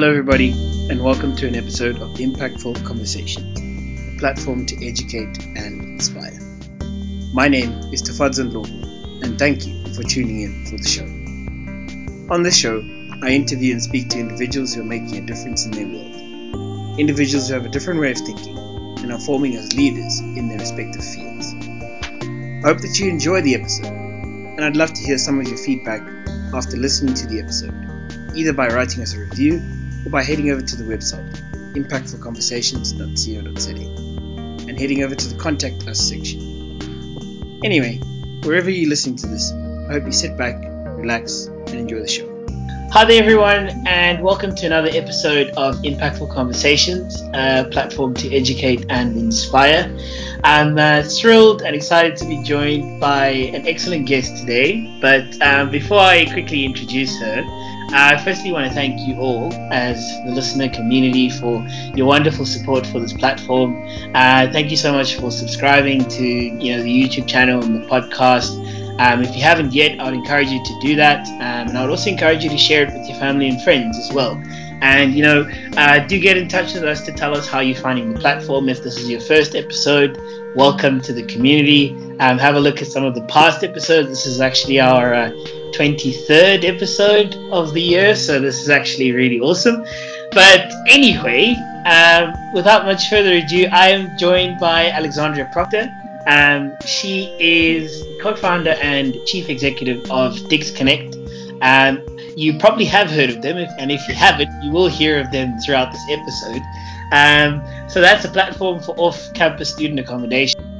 Hello, everybody, and welcome to an episode of Impactful Conversations, a platform to educate and inspire. My name is Tafadzwa Law, and thank you for tuning in for the show. On this show, I interview and speak to individuals who are making a difference in their world, individuals who have a different way of thinking and are forming as leaders in their respective fields. I hope that you enjoy the episode, and I'd love to hear some of your feedback after listening to the episode, either by writing us a review or by heading over to the website impactfulconversations.co.za and heading over to the contact us section. Anyway, wherever you're listening to this, I hope you sit back, relax, and enjoy the show. Hi there, everyone, and welcome to another episode of Impactful Conversations, a platform to educate and inspire. I'm uh, thrilled and excited to be joined by an excellent guest today. But um, before I quickly introduce her, I firstly want to thank you all as the listener community for your wonderful support for this platform. Uh, thank you so much for subscribing to you know the YouTube channel and the podcast. Um, if you haven't yet, I would encourage you to do that, um, and I would also encourage you to share it with your family and friends as well. And you know, uh, do get in touch with us to tell us how you're finding the platform. If this is your first episode, welcome to the community. Um, have a look at some of the past episodes. This is actually our uh, 23rd episode of the year, so this is actually really awesome. But anyway, um, without much further ado, I am joined by Alexandria Procter. Um, she is co-founder and chief executive of DigsConnect. Um, you probably have heard of them, and if you haven't, you will hear of them throughout this episode. Um, so that's a platform for off-campus student accommodation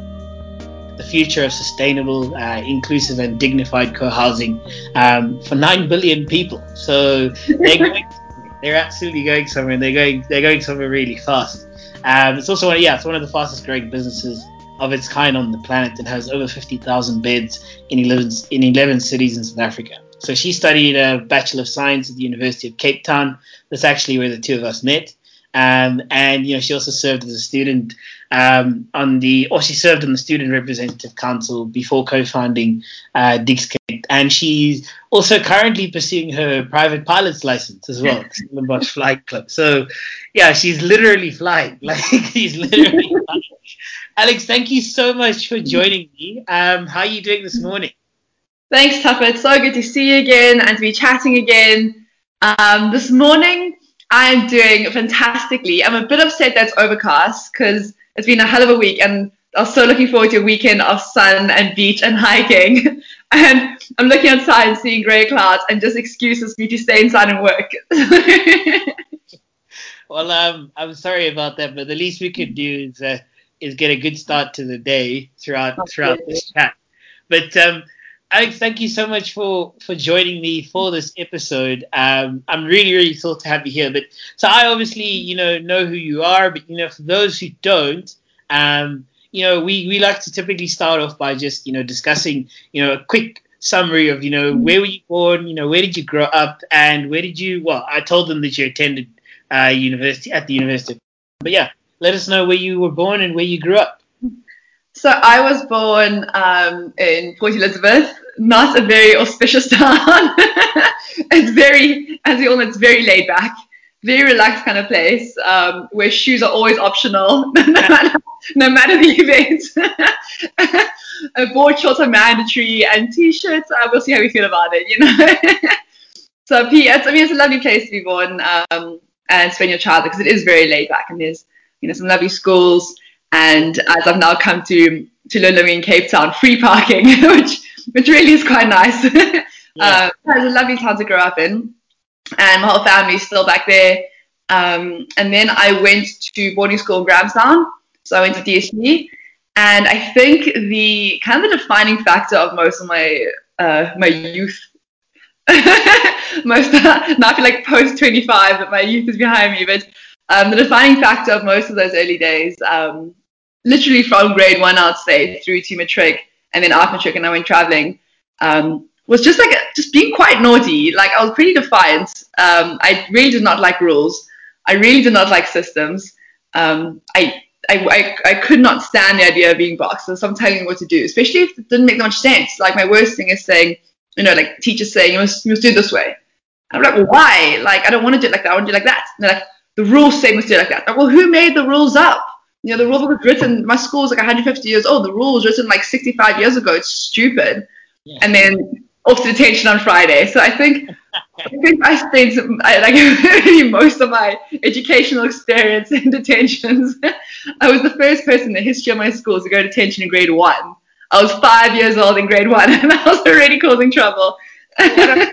the future of sustainable, uh, inclusive, and dignified co-housing um, for nine billion people. So they're going, they're absolutely going somewhere, and they're going they're going somewhere really fast. Um, it's also yeah, it's one of the fastest growing businesses of its kind on the planet and has over 50,000 beds in 11 in 11 cities in South Africa. So she studied a Bachelor of Science at the University of Cape Town. That's actually where the two of us met. Um, and you know, she also served as a student um, on the, or she served on the Student Representative Council before co-founding uh, and she's also currently pursuing her private pilot's license as well, Stellenbosch Flight Club. So, yeah, she's literally flying, like she's literally flying. Alex, thank you so much for joining me. Um, how are you doing this morning? Thanks, Tuffa. It's so good to see you again and to be chatting again. Um, this morning, I'm doing fantastically. I'm a bit upset that's overcast because it's been a hell of a week and I was so looking forward to a weekend of sun and beach and hiking. And I'm looking outside and seeing grey clouds and just excuses me to stay inside and work. well, um, I'm sorry about that, but the least we could do is uh, is get a good start to the day throughout throughout this chat. But um, Alex, thank you so much for for joining me for this episode. Um, I'm really really thrilled to have you here. But so I obviously you know know who you are, but you know for those who don't, um, you know we we like to typically start off by just you know discussing you know a quick summary of you know where were you born, you know where did you grow up, and where did you well I told them that you attended uh, university at the university, but yeah, let us know where you were born and where you grew up. So I was born um, in Port Elizabeth, not a very auspicious town. it's very, as you all know, it's very laid back, very relaxed kind of place um, where shoes are always optional, no, matter, no matter the event. board shorts are mandatory and t-shirts. Uh, we'll see how we feel about it, you know. so it's, I mean, it's a lovely place to be born um, and spend your childhood because it is very laid back and there's you know some lovely schools and as I've now come to to learn living in Cape Town, free parking, which which really is quite nice. yeah. um, it's a lovely town to grow up in, and my whole family's still back there. Um, and then I went to boarding school in Grahamstown, so I went to DSG, and I think the kind of the defining factor of most of my uh, my youth. most now I feel like post 25, but my youth is behind me. But um, the defining factor of most of those early days um, literally from grade one, I'd say, through to matric and then after matric and I went traveling, um, was just like just being quite naughty. Like I was pretty defiant. Um, I really did not like rules. I really did not like systems. Um, I, I, I, I could not stand the idea of being boxed and someone telling me what to do, especially if it didn't make much sense. Like my worst thing is saying, you know, like teachers saying you must, you must do it this way. I'm like, well, why? Like, I don't want to do it like that. I want to do it like that. And they're like, the rules say we do it like that. Like, well, who made the rules up? You know, the rule was written, my school was like 150 years old. The rule was written like 65 years ago. It's stupid. Yeah. And then off to detention on Friday. So I think I think I spent like most of my educational experience in detentions. I was the first person in the history of my school to go to detention in grade one. I was five years old in grade one, and I was already causing trouble. what, on,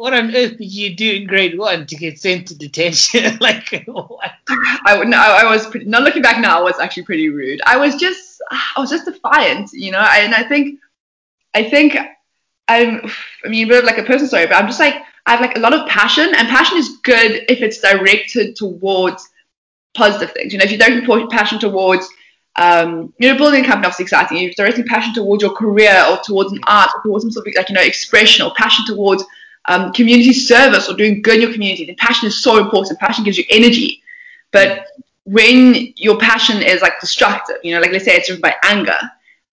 what on earth did you do in grade one to get sent to detention? like what? I no, I was pretty. Not looking back now, I was actually pretty rude. I was just, I was just defiant, you know. and I think, I think I'm, I mean, a bit of like a personal story, but I'm just like, I have like a lot of passion, and passion is good if it's directed towards positive things. You know, if you're directing passion towards, um, you know, building a company, obviously exciting. If you're directing passion towards your career or towards an art or towards some sort of like, you know, expression or passion towards um, community service or doing good in your community, then passion is so important. Passion gives you energy. But when your passion is like destructive, you know, like let's say it's driven by anger,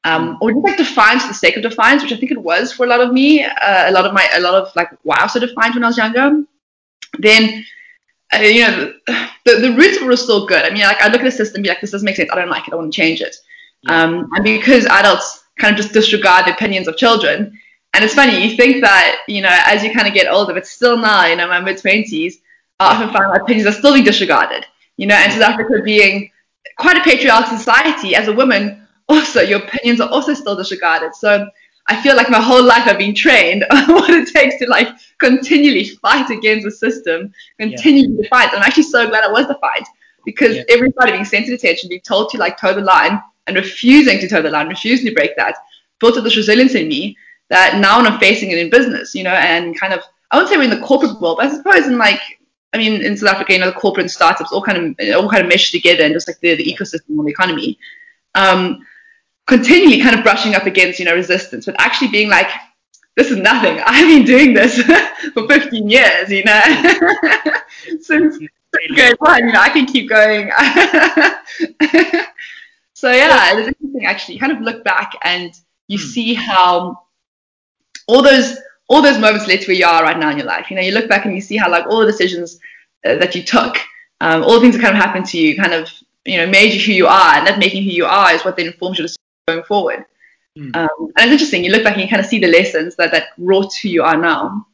um, or just like defiance for the sake of defiance, which I think it was for a lot of me, uh, a lot of my, a lot of like why I was so defiant when I was younger, then uh, you know the, the roots were still good. I mean, like I look at the system, be like, this doesn't make sense. I don't like it. I want to change it. Um, and because adults kind of just disregard the opinions of children, and it's funny, you think that you know as you kind of get older, but still now, you know, my mid twenties, I often find my opinions are still being disregarded. You know, and South Africa being quite a patriarchal society, as a woman also your opinions are also still disregarded. So I feel like my whole life I've been trained on what it takes to like continually fight against the system, continue yeah. to fight. I'm actually so glad I was the fight because yeah. everybody being sent to detention, being told to like toe the line and refusing to toe the line, refusing to break that, built up this resilience in me that now I'm facing it in business, you know, and kind of I wouldn't say we're in the corporate world, but I suppose in like I mean in South Africa, you know, the corporate and startups all kind of all kind of mesh together and just like the, the ecosystem or the economy. Um, continually kind of brushing up against, you know, resistance, but actually being like, this is nothing. I've been doing this for 15 years, you know, since grade one, you know, I can keep going. so yeah, it's interesting actually. You kind of look back and you hmm. see how all those all those moments led to where you are right now in your life. You know, you look back and you see how like all the decisions uh, that you took, um, all the things that kind of happened to you, kind of you know made you who you are, and that making who you are is what then informs your going forward. Mm. Um, and it's interesting. You look back and you kind of see the lessons that that wrought who you are now.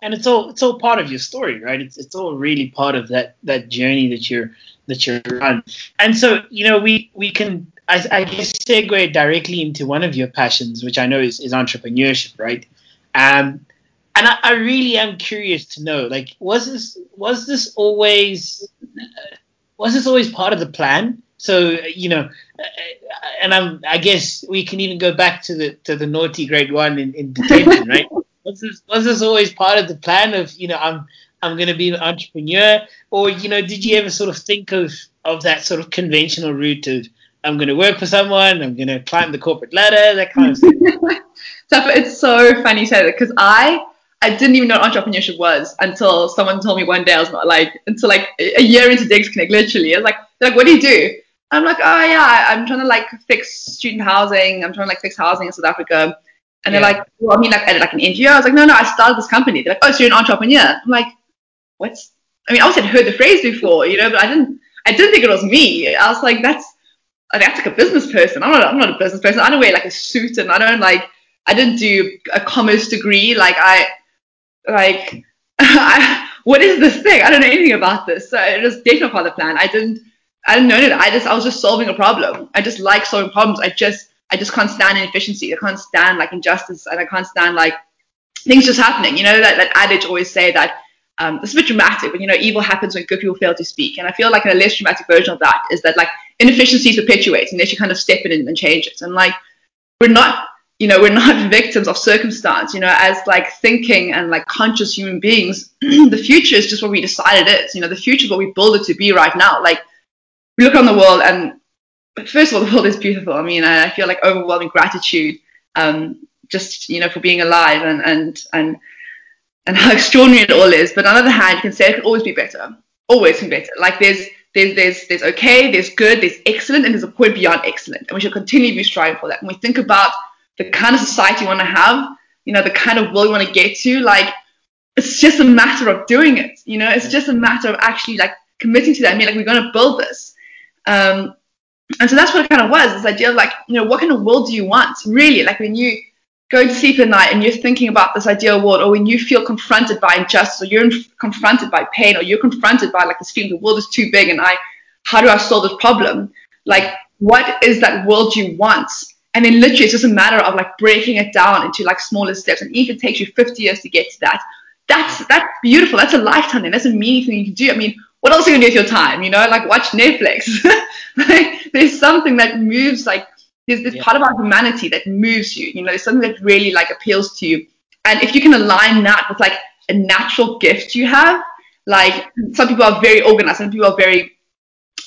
And it's all it's all part of your story, right? It's it's all really part of that that journey that you're that you're on. And so you know we we can I, I guess segue directly into one of your passions, which I know is, is entrepreneurship, right? Um, and I, I, really am curious to know, like, was this was this always was this always part of the plan? So you know, and I'm, I guess we can even go back to the to the naughty grade one in, in detention, right? Was this was this always part of the plan of you know I'm I'm going to be an entrepreneur, or you know, did you ever sort of think of of that sort of conventional route of I'm going to work for someone, I'm going to climb the corporate ladder, that kind of thing? so it's so funny you say that because I I didn't even know what entrepreneurship was until someone told me one day I was not like until like a year into DigsConnect, literally. I was like, like, what do you do? I'm like, oh yeah, I'm trying to like fix student housing. I'm trying to like fix housing in South Africa. And yeah. they're like, well, I mean, like, at like an NGO. I was like, no, no, I started this company. They're like, oh, so you're an entrepreneur. I'm like, what's? I mean, I also had heard the phrase before, you know, but I didn't, I didn't think it was me. I was like, that's, that's like a business person. I'm not, I'm not a business person. I don't wear like a suit, and I don't like, I didn't do a commerce degree. Like I, like, I, what is this thing? I don't know anything about this. So it was definitely part of the plan. I didn't I didn't know it. I just I was just solving a problem. I just like solving problems. I just I just can't stand inefficiency. I can't stand like injustice, and I can't stand like things just happening. You know that that adage always say that um, it's a bit dramatic, but you know evil happens when good people fail to speak. And I feel like a less dramatic version of that is that like inefficiency perpetuates unless you kind of step in and, and change it. And like we're not you know we're not victims of circumstance you know as like thinking and like conscious human beings the future is just what we decided it is you know the future is what we build it to be right now like we look on the world and first of all, the world is beautiful. I mean, I feel like overwhelming gratitude, um, just you know, for being alive and and and and how extraordinary it all is. But on the other hand, you can say it could always be better. Always can be better. Like there's there's there's there's okay, there's good, there's excellent, and there's a point beyond excellent, and we should continue to be striving for that. When we think about the kind of society we want to have, you know, the kind of world we want to get to, like it's just a matter of doing it. You know, it's just a matter of actually like committing to that. I mean, like we're going to build this. Um, and so that's what it kind of was. This idea of like, you know, what kind of world do you want? Really, like when you go to sleep at night and you're thinking about this ideal world, or when you feel confronted by injustice, or you're confronted by pain, or you're confronted by like this feeling the world is too big, and I, how do I solve this problem? Like, what is that world you want? And then literally, it's just a matter of like breaking it down into like smaller steps. And it takes you 50 years to get to that, that's that's beautiful. That's a lifetime. And that's a meaningful thing you can do. I mean, what else are you gonna do with your time? You know, like watch Netflix. like, there's something that moves. Like there's this yeah. part of our humanity that moves you. You know, there's something that really like appeals to you. And if you can align that with like a natural gift you have, like some people are very organized, some people are very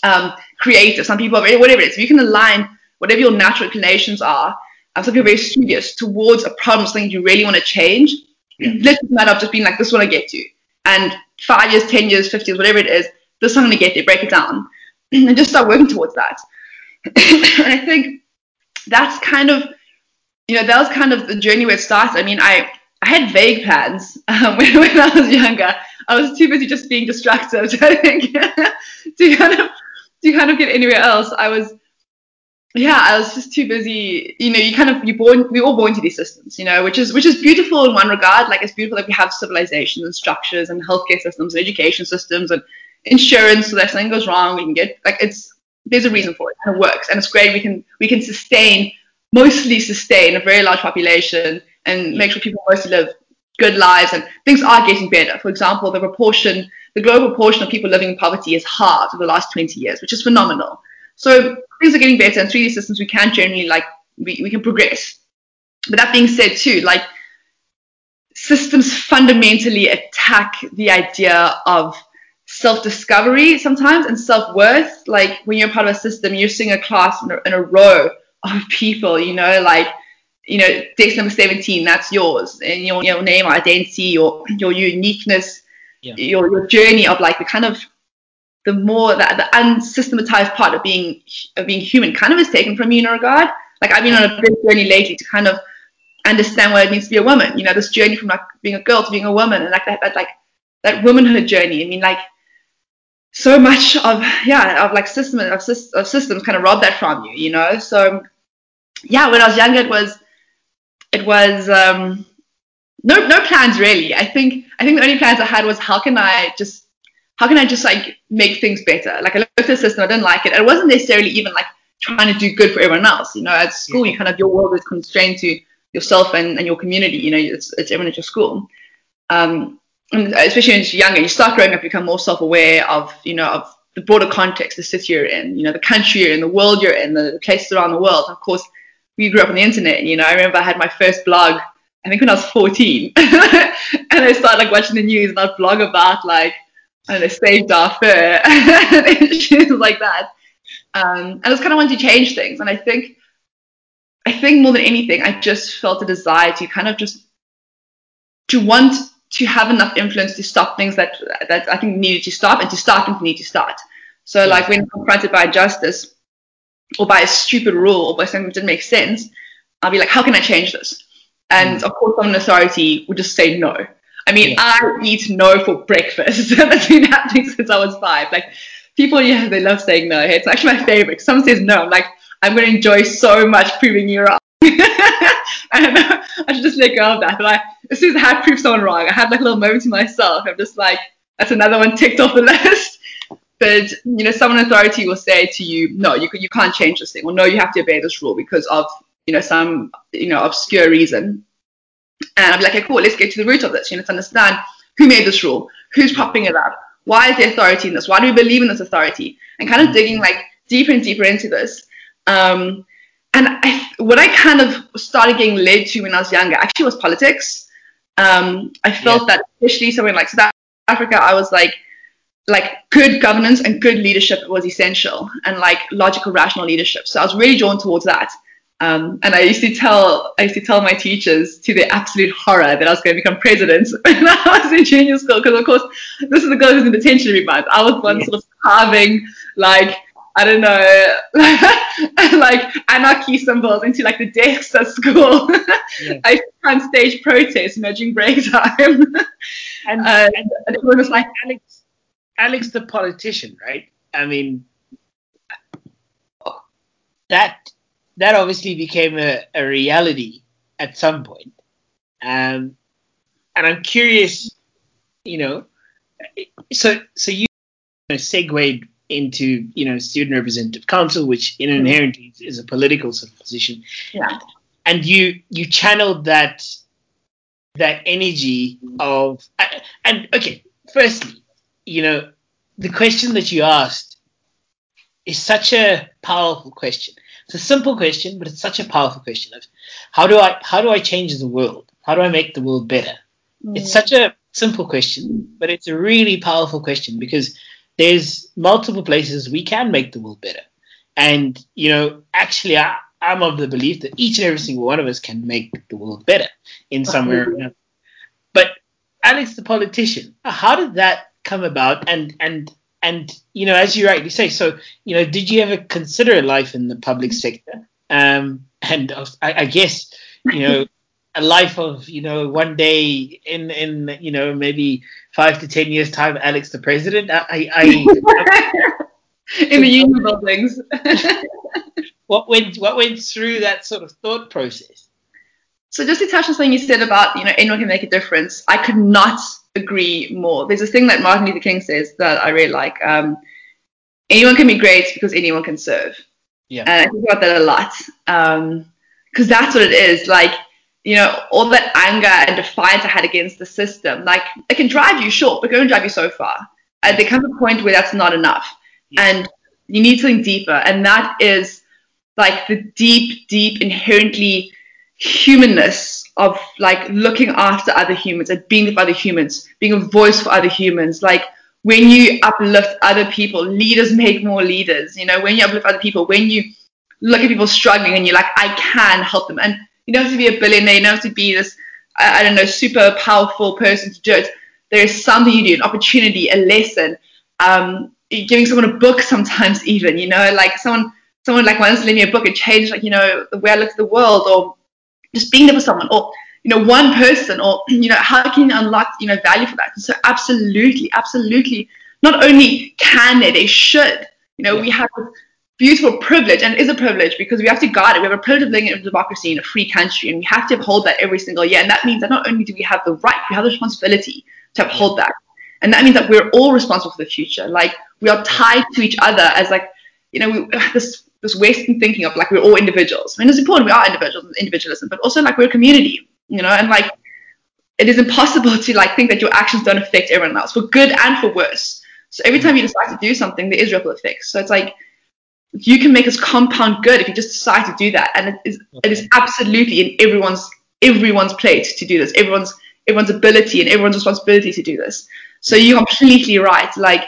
um, creative, some people are very whatever it is. If you can align whatever your natural inclinations are, and some people are very studious towards a problem, something you really want to change. Yeah. Let's matter of just being like, this is what I get to. And five years, 10 years, 50 years, whatever it is, this is I'm going to get there, break it down, and just start working towards that. and I think that's kind of, you know, that was kind of the journey where it started. I mean, I, I had vague plans um, when, when I was younger. I was too busy just being destructive, I think, to kind of to kind of get anywhere else. I was yeah, I was just too busy. You know, you kind of you born we all born into these systems, you know, which is which is beautiful in one regard. Like it's beautiful that we have civilizations and structures and healthcare systems and education systems and insurance so that if something goes wrong, we can get like it's there's a reason for it and it works and it's great. We can we can sustain mostly sustain a very large population and make sure people mostly live good lives and things are getting better. For example, the proportion the global proportion of people living in poverty is halved over the last 20 years, which is phenomenal. So things are getting better and 3D systems we can generally like we, we can progress. But that being said too, like systems fundamentally attack the idea of self-discovery sometimes and self-worth. Like when you're part of a system, you're seeing a class in a, in a row of people, you know, like you know, desk number 17, that's yours. And your, your name, identity, your your uniqueness, yeah. your, your journey of like the kind of the more that the unsystematized part of being of being human kind of is taken from you in a regard. Like I've been on a big journey lately to kind of understand what it means to be a woman. You know, this journey from like being a girl to being a woman, and like that, that like that womanhood journey. I mean, like so much of yeah of like system of, of systems kind of rob that from you. You know, so yeah, when I was younger, it was it was um, no no plans really. I think I think the only plans I had was how can I just how can I just like make things better? Like I looked at the system, I didn't like it. It wasn't necessarily even like trying to do good for everyone else. You know, at school, you kind of your world is constrained to yourself and, and your community. You know, it's, it's everyone at your school. Um, especially when you're younger, you start growing up, you become more self-aware of, you know, of the broader context, the city you're in, you know, the country you're in, the world you're in, the places around the world. Of course, we grew up on the internet. You know, I remember I had my first blog, I think when I was 14, and I started like watching the news and I'd blog about like I Save Darfur and issues like that. Um, and I was kind of wanting to change things. And I think, I think more than anything, I just felt a desire to kind of just to want to have enough influence to stop things that that I think needed to stop and to start things need to start. So like when confronted by justice or by a stupid rule or by something that didn't make sense, I'll be like, how can I change this? And mm. of course, someone in authority would just say no. I mean, yeah. I eat no for breakfast. That's been happening since I was five. Like, people, yeah, they love saying no. It's actually my favorite. Someone says no, I'm like, I'm going to enjoy so much proving you wrong. I. I should just let go of that. But I, as soon as I have proved someone wrong, I have like a little moment to myself. I'm just like, that's another one ticked off the list. But you know, someone authority will say to you, no, you you can't change this thing, or no, you have to obey this rule because of you know some you know obscure reason. And be like, okay, cool, let's get to the root of this. You know, let's understand who made this rule, who's propping it up, why is the authority in this, why do we believe in this authority, and kind of digging like deeper and deeper into this. Um, and I, what I kind of started getting led to when I was younger actually was politics. Um, I felt yeah. that especially somewhere like South Africa, I was like, like good governance and good leadership was essential, and like logical, rational leadership. So I was really drawn towards that. Um, and I used to tell I used to tell my teachers to their absolute horror that I was going to become president when I was in junior school because of course this is the girl who's in detention every month. I was one sort of carving like I don't know like anarchy symbols into like the desks at school. Yeah. I used to try and stage protests, you know, during break time. And, uh, and it was like Alex, Alex the politician, right? I mean, that that obviously became a, a reality at some point. Um, and I'm curious, you know, so so you segued into you know student representative council, which in mm-hmm. inherently is a political sort of position. Yeah. And you you channeled that that energy of and okay, firstly, you know, the question that you asked is such a powerful question. It's a simple question, but it's such a powerful question of how do I how do I change the world? How do I make the world better? Mm. It's such a simple question, but it's a really powerful question because there's multiple places we can make the world better. And, you know, actually, I, I'm of the belief that each and every single one of us can make the world better in some way or another. But Alex, the politician, how did that come about? And, and, and, you know, as you rightly say, so, you know, did you ever consider a life in the public sector? Um, and I, I guess, you know, a life of you know one day in in you know maybe five to ten years time alex the president. I i, in the union buildings. What went what went through that sort of thought process? So just to touch on something you said about you know anyone can make a difference i could not agree more. There's this thing that martin luther king says that i really like um, anyone can be great because anyone can serve. Yeah. And i think about that a lot because um, that's what it is. Like you know, all that anger and defiance I had against the system, like it can drive you short, but it can drive you so far. And there comes a point where that's not enough. Yeah. And you need something deeper. And that is like the deep, deep, inherently humanness of like looking after other humans and being with other humans, being a voice for other humans. Like when you uplift other people, leaders make more leaders. You know, when you uplift other people, when you look at people struggling and you're like, I can help them. And you don't have to be a billionaire. You don't have to be this, I, I don't know, super powerful person to do it. There is something you do, an opportunity, a lesson. Um, giving someone a book sometimes even, you know, like someone someone like once lent me a book it changed like, you know, the way I look at the world or just being there for someone or, you know, one person or, you know, how can you unlock, you know, value for that? And so absolutely, absolutely, not only can they, they should. You know, we have beautiful privilege, and it is a privilege because we have to guard it. We have a privilege of living in a democracy in a free country, and we have to uphold that every single year. And that means that not only do we have the right, we have the responsibility to uphold that. And that means that we're all responsible for the future. Like we are tied to each other as like, you know, we, this this Western thinking of like we're all individuals. I mean, it's important we are individuals, individualism, but also like we're a community, you know, and like it is impossible to like think that your actions don't affect everyone else for good and for worse. So every mm. time you decide to do something, there is ripple effects. So it's like you can make us compound good if you just decide to do that. And it is, it is absolutely in everyone's everyone's plate to do this. Everyone's everyone's ability and everyone's responsibility to do this. So you're completely right. Like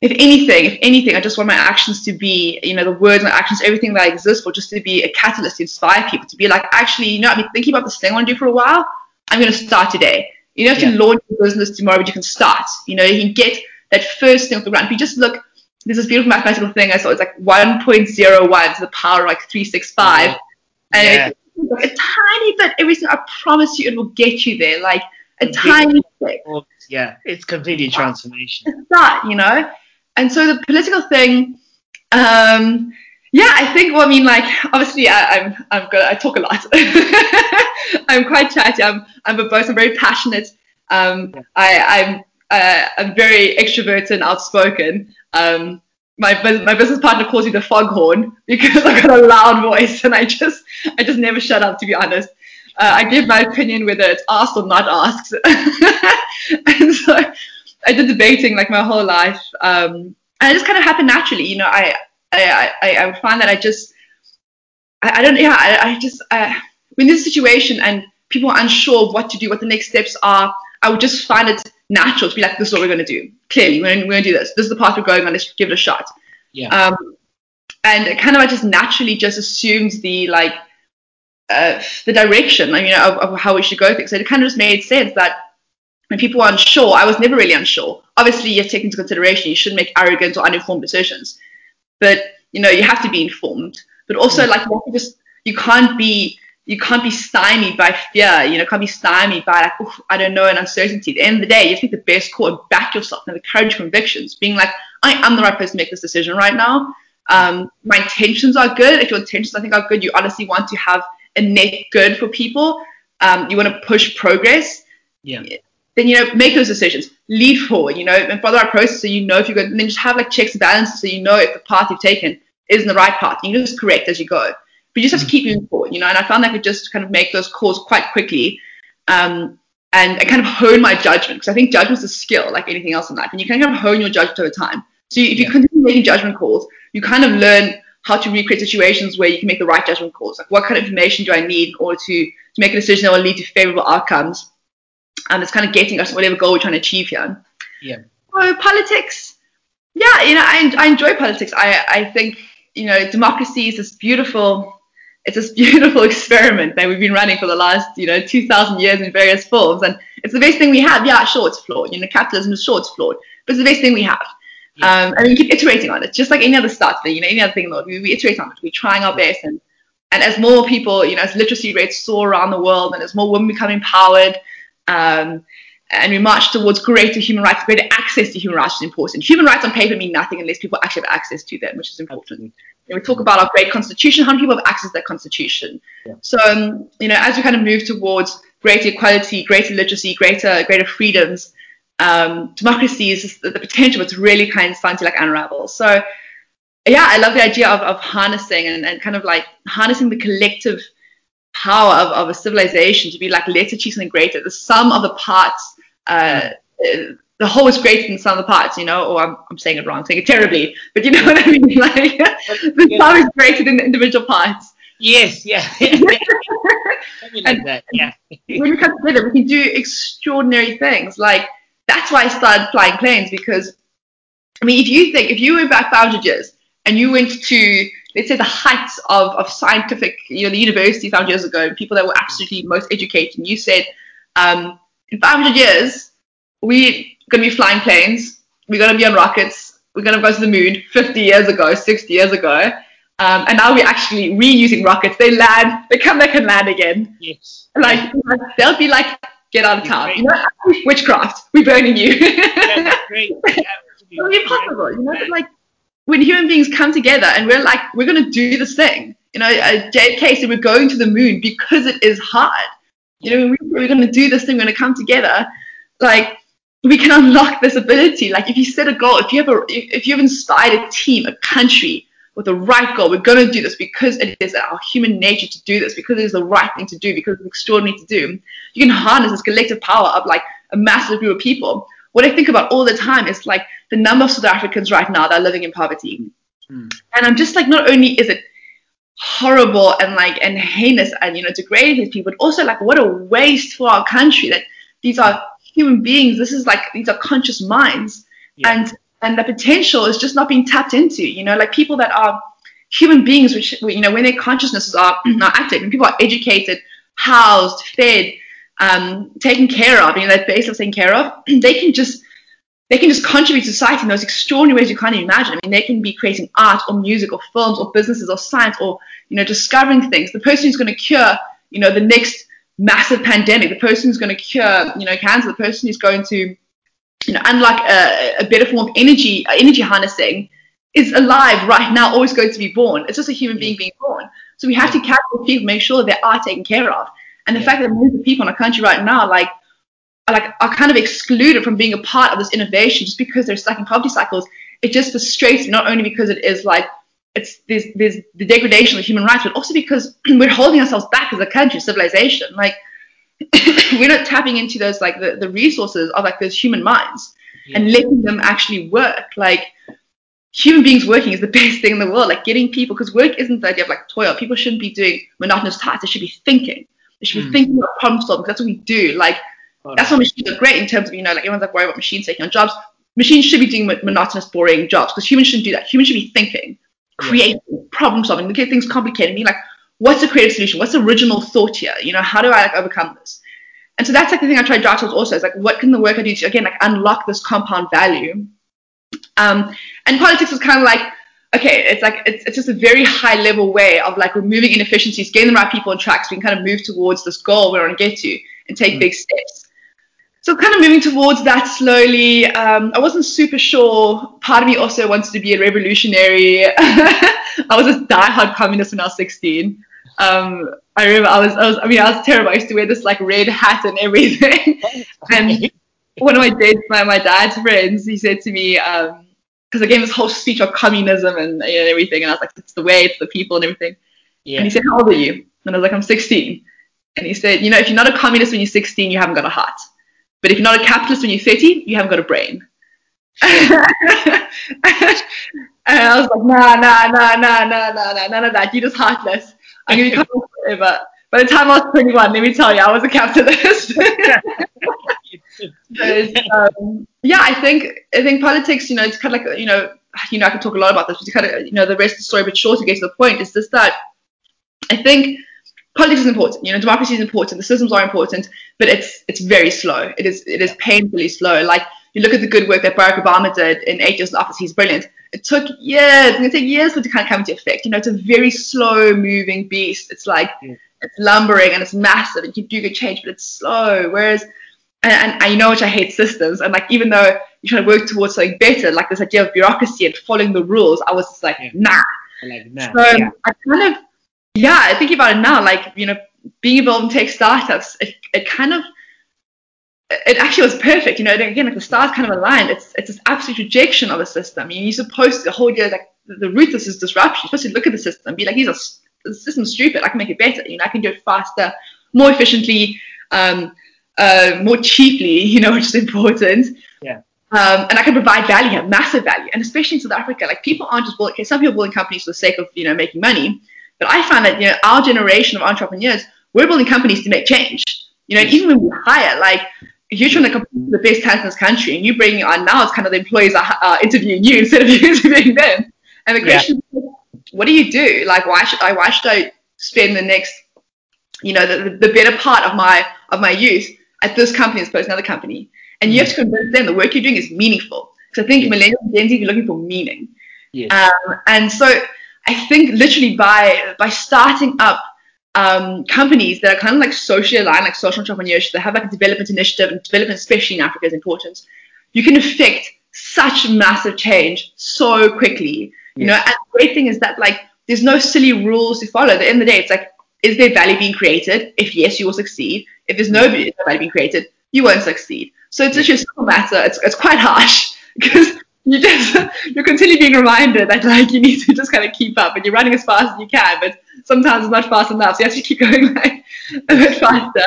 if anything, if anything, I just want my actions to be, you know, the words and actions, everything that exists for just to be a catalyst to inspire people to be like, actually, you know, I've been thinking about this thing I want to do for a while. I'm going to start today. You don't have yeah. to launch your business tomorrow, but you can start. You know, you can get that first thing off the ground. If you just look there's this beautiful mathematical thing I saw. It's like 1.01 to the power of like 365. Yeah. And yeah. it's like a tiny bit, every everything. I promise you, it will get you there. Like a tiny bit. Yeah, it's completely transformation. It's that, you know? And so the political thing, um, yeah, I think. Well, I mean, like, obviously, I, am I'm, I'm good. I talk a lot. I'm quite chatty. I'm, I'm verbose. I'm very passionate. Um. I, I'm, uh, I'm very extroverted and outspoken. Um, my my business partner calls me the foghorn because I've got a loud voice and I just I just never shut up to be honest. Uh, I give my opinion whether it's asked or not asked, and so I did debating like my whole life, um, and it just kind of happened naturally. You know, I I, I, I find that I just I, I don't yeah I, I just when there's a situation and people are unsure of what to do, what the next steps are, I would just find it natural to be like, this is what we're going to do. Clearly, we're, we're going to do this. This is the path we're going on. Let's give it a shot. Yeah. Um, and it kind of just naturally just assumes the like uh, the direction, I mean, of, of how we should go things. So it kind of just made sense that when people are unsure, I was never really unsure. Obviously, you have to take into consideration you shouldn't make arrogant or uninformed decisions, but you know you have to be informed. But also, like you just you can't be you can't be stymied by fear, you know, can't be stymied by like, I don't know, and uncertainty. At the end of the day, you have to take the best call and back yourself and the courage convictions, being like, I am the right person to make this decision right now. Um, my intentions are good. If your intentions I think are good, you honestly want to have a net good for people. Um, you want to push progress. Yeah. Then you know, make those decisions. Lead forward, you know, and follow that process so you know if you're good. And then just have like checks and balances so you know if the path you've taken isn't the right path. You just correct as you go. But you just have to keep moving forward, you know. And I found I could just kind of make those calls quite quickly, um, and, and kind of hone my judgment because I think judgment is a skill like anything else in life, and you can kind of hone your judgment over time. So if you continue making judgment calls, you kind of learn how to recreate situations where you can make the right judgment calls. Like what kind of information do I need in order to, to make a decision that will lead to favorable outcomes? And it's kind of getting us whatever goal we're trying to achieve here. Yeah. So politics, yeah, you know, I, I enjoy politics. I, I think, you know, democracy is this beautiful it's this beautiful experiment that we've been running for the last, you know, 2,000 years in various forms. And it's the best thing we have. Yeah, sure, it's flawed. You know, capitalism is sure, it's flawed. But it's the best thing we have. Yeah. Um, and we keep iterating on it, just like any other start you know, any other thing in the world. We, we iterate on it. We're trying our best. And, and as more people, you know, as literacy rates soar around the world and as more women become empowered, um, and we march towards greater human rights, greater access to human rights is important. Human rights on paper mean nothing unless people actually have access to them, which is important we talk about our great constitution, how many people have access to that constitution? Yeah. So, um, you know, as we kind of move towards greater equality, greater literacy, greater greater freedoms, um, democracy is the, the potential. It's really kind of starting to like unravel. So, yeah, I love the idea of, of harnessing and, and kind of like harnessing the collective power of, of a civilization to be like, let's achieve something greater. The sum of the parts uh, the whole is greater than some of the parts, you know, or I'm, I'm saying it wrong, I'm saying it terribly, but you know what I mean? Like, the sum is greater than the individual parts. Yes, yeah. yeah. Like that, yeah. when we come together, we can do extraordinary things. Like, that's why I started flying planes because, I mean, if you think, if you went back 500 years and you went to, let's say, the heights of, of scientific, you know, the university 500 years ago, people that were absolutely most educated, and you said, um, in 500 years, we're going to be flying planes. We're going to be on rockets. We're going to go to the moon 50 years ago, 60 years ago. Um, and now we're actually reusing rockets. They land, they come back and land again. Yes. Like, they'll be like, get out of town. You know, witchcraft. We're burning you. yeah, great. It'll be impossible. You know, like when human beings come together and we're like, we're going to do this thing. You know, uh, JFK said we're going to the moon because it is hard. You know, we're going to do this thing. We're going to come together. Like, we can unlock this ability. Like if you set a goal, if you have a, if you've inspired a team, a country with the right goal, we're going to do this because it is our human nature to do this, because it is the right thing to do, because it's extraordinary to do. You can harness this collective power of like a massive group of people. What I think about all the time is like the number of South Africans right now that are living in poverty. Mm. And I'm just like, not only is it horrible and like and heinous and you know degrading people, but also like what a waste for our country that these are human beings. This is like these are conscious minds, yeah. and and the potential is just not being tapped into. You know, like people that are human beings, which you know, when their consciousnesses are not active, and people are educated, housed, fed, um, taken care of, you know, that base of taken care of, they can just they can just contribute to society in those extraordinary ways you can't even imagine. I mean, they can be creating art or music or films or businesses or science or you know discovering things. The person who's going to cure you know the next massive pandemic, the person who's going to cure, you know, cancer, the person who's going to, you know, unlock a, a better form of energy, uh, energy harnessing, is alive right now, always going to be born. It's just a human being being born. So we have to catch those people, make sure that they are taken care of. And the yeah. fact that millions of people in our country right now, like, like are kind of excluded from being a part of this innovation just because they're stuck in poverty cycles, it just frustrates me. Not only because it is like it's there's, there's the degradation of human rights, but also because we're holding ourselves back as a country, civilization. Like we're not tapping into those like the, the resources of like those human minds yeah. and letting them actually work. Like human beings working is the best thing in the world. Like getting people because work isn't the idea of like toil. People shouldn't be doing monotonous tasks. They should be thinking. They should be mm. thinking about problem solving. Because that's what we do. Like oh, that's why machines are great in terms of you know like everyone's like worried about machines taking on jobs. Machines should be doing monotonous, boring jobs because humans shouldn't do that. Humans should be thinking creating, yeah. problem solving, look at things complicated, me like, what's the creative solution? What's the original thought here? You know, how do I like overcome this? And so that's like the thing I try to draw towards also is like, what can the work I do to again like unlock this compound value? Um, and politics is kind of like, okay, it's like it's, it's just a very high level way of like removing inefficiencies, getting the right people on track so we can kind of move towards this goal we want to get to and take mm. big steps. So kind of moving towards that slowly. Um, I wasn't super sure. Part of me also wants to be a revolutionary. I was a diehard communist when I was 16. Um, I remember I was, I was, I mean, I was terrible. I used to wear this like red hat and everything. and one of my dads, my, my dad's friends, he said to me, um, because I gave this whole speech of communism and, and everything, and I was like, it's the way, it's the people and everything. Yeah. And he said, how old are you? And I was like, I'm 16. And he said, you know, if you're not a communist when you're 16, you haven't got a heart. But if you're not a capitalist when you're 30, you haven't got a brain. and I was like, nah, nah, nah, nah, nah, nah, nah, none of that. You're just heartless. I'm going to be forever. By the time I was 21, let me tell you, I was a capitalist. um, yeah, I think I think politics, you know, it's kind of like you know, you know, I could talk a lot about this, but kind of you know, the rest of the story, but short to get to the point is just that I think politics is important. You know, democracy is important. The systems are important, but it's it's very slow. It is it is painfully slow. Like you look at the good work that Barack Obama did in eight years in office. He's brilliant. It took years. It's going to take years for it to kind of come into effect. You know, it's a very slow moving beast. It's like it's lumbering and it's massive, and you do get change, but it's slow. Whereas and, and I know which I hate systems. And like even though you're trying to work towards something better, like this idea of bureaucracy and following the rules, I was just like, yeah. nah. Like, nah. So yeah. I kind of yeah, I think about it now, like, you know, being involved in tech startups, it, it kind of it actually was perfect. You know, again, like the stars kind of aligned. It's it's this absolute rejection of a system. You, you're supposed to the whole idea like the root of this is disruption. You're supposed to look at the system be like, these are the system's stupid. I can make it better. You know, I can do it faster, more efficiently, um, uh, more cheaply, you know, which is important. Yeah. Um, and I can provide value massive value. And especially in South Africa, like people aren't just building, okay, some people building companies for the sake of, you know, making money. But I find that, you know, our generation of entrepreneurs, we're building companies to make change. You know, even when we hire, like, if you're trying to compete with the best talent in this country and you bring on now, it's kind of the employees are uh, interviewing you instead of you interviewing them. And the question yeah. is, what do you do? Like, why should I, why should I spend the next, you know, the, the better part of my, of my youth at this company as opposed to another company. And you have to convince them the work you're doing is meaningful. Because I think yes. millennials and Gen Z are looking for meaning. Yes. Um, and so I think literally by by starting up um, companies that are kind of like socially aligned, like social entrepreneurship, that have like a development initiative, and development, especially in Africa, is important. You can affect such massive change so quickly. Yes. You know, and the great thing is that like there's no silly rules to follow. At the end of the day, it's like, is there value being created? If yes, you will succeed. If there's no value being created, you won't succeed. So it's just a simple matter. It's, it's quite harsh because you just you're continually being reminded that like you need to just kind of keep up and you're running as fast as you can, but sometimes it's not fast enough. So you have to keep going like a bit faster.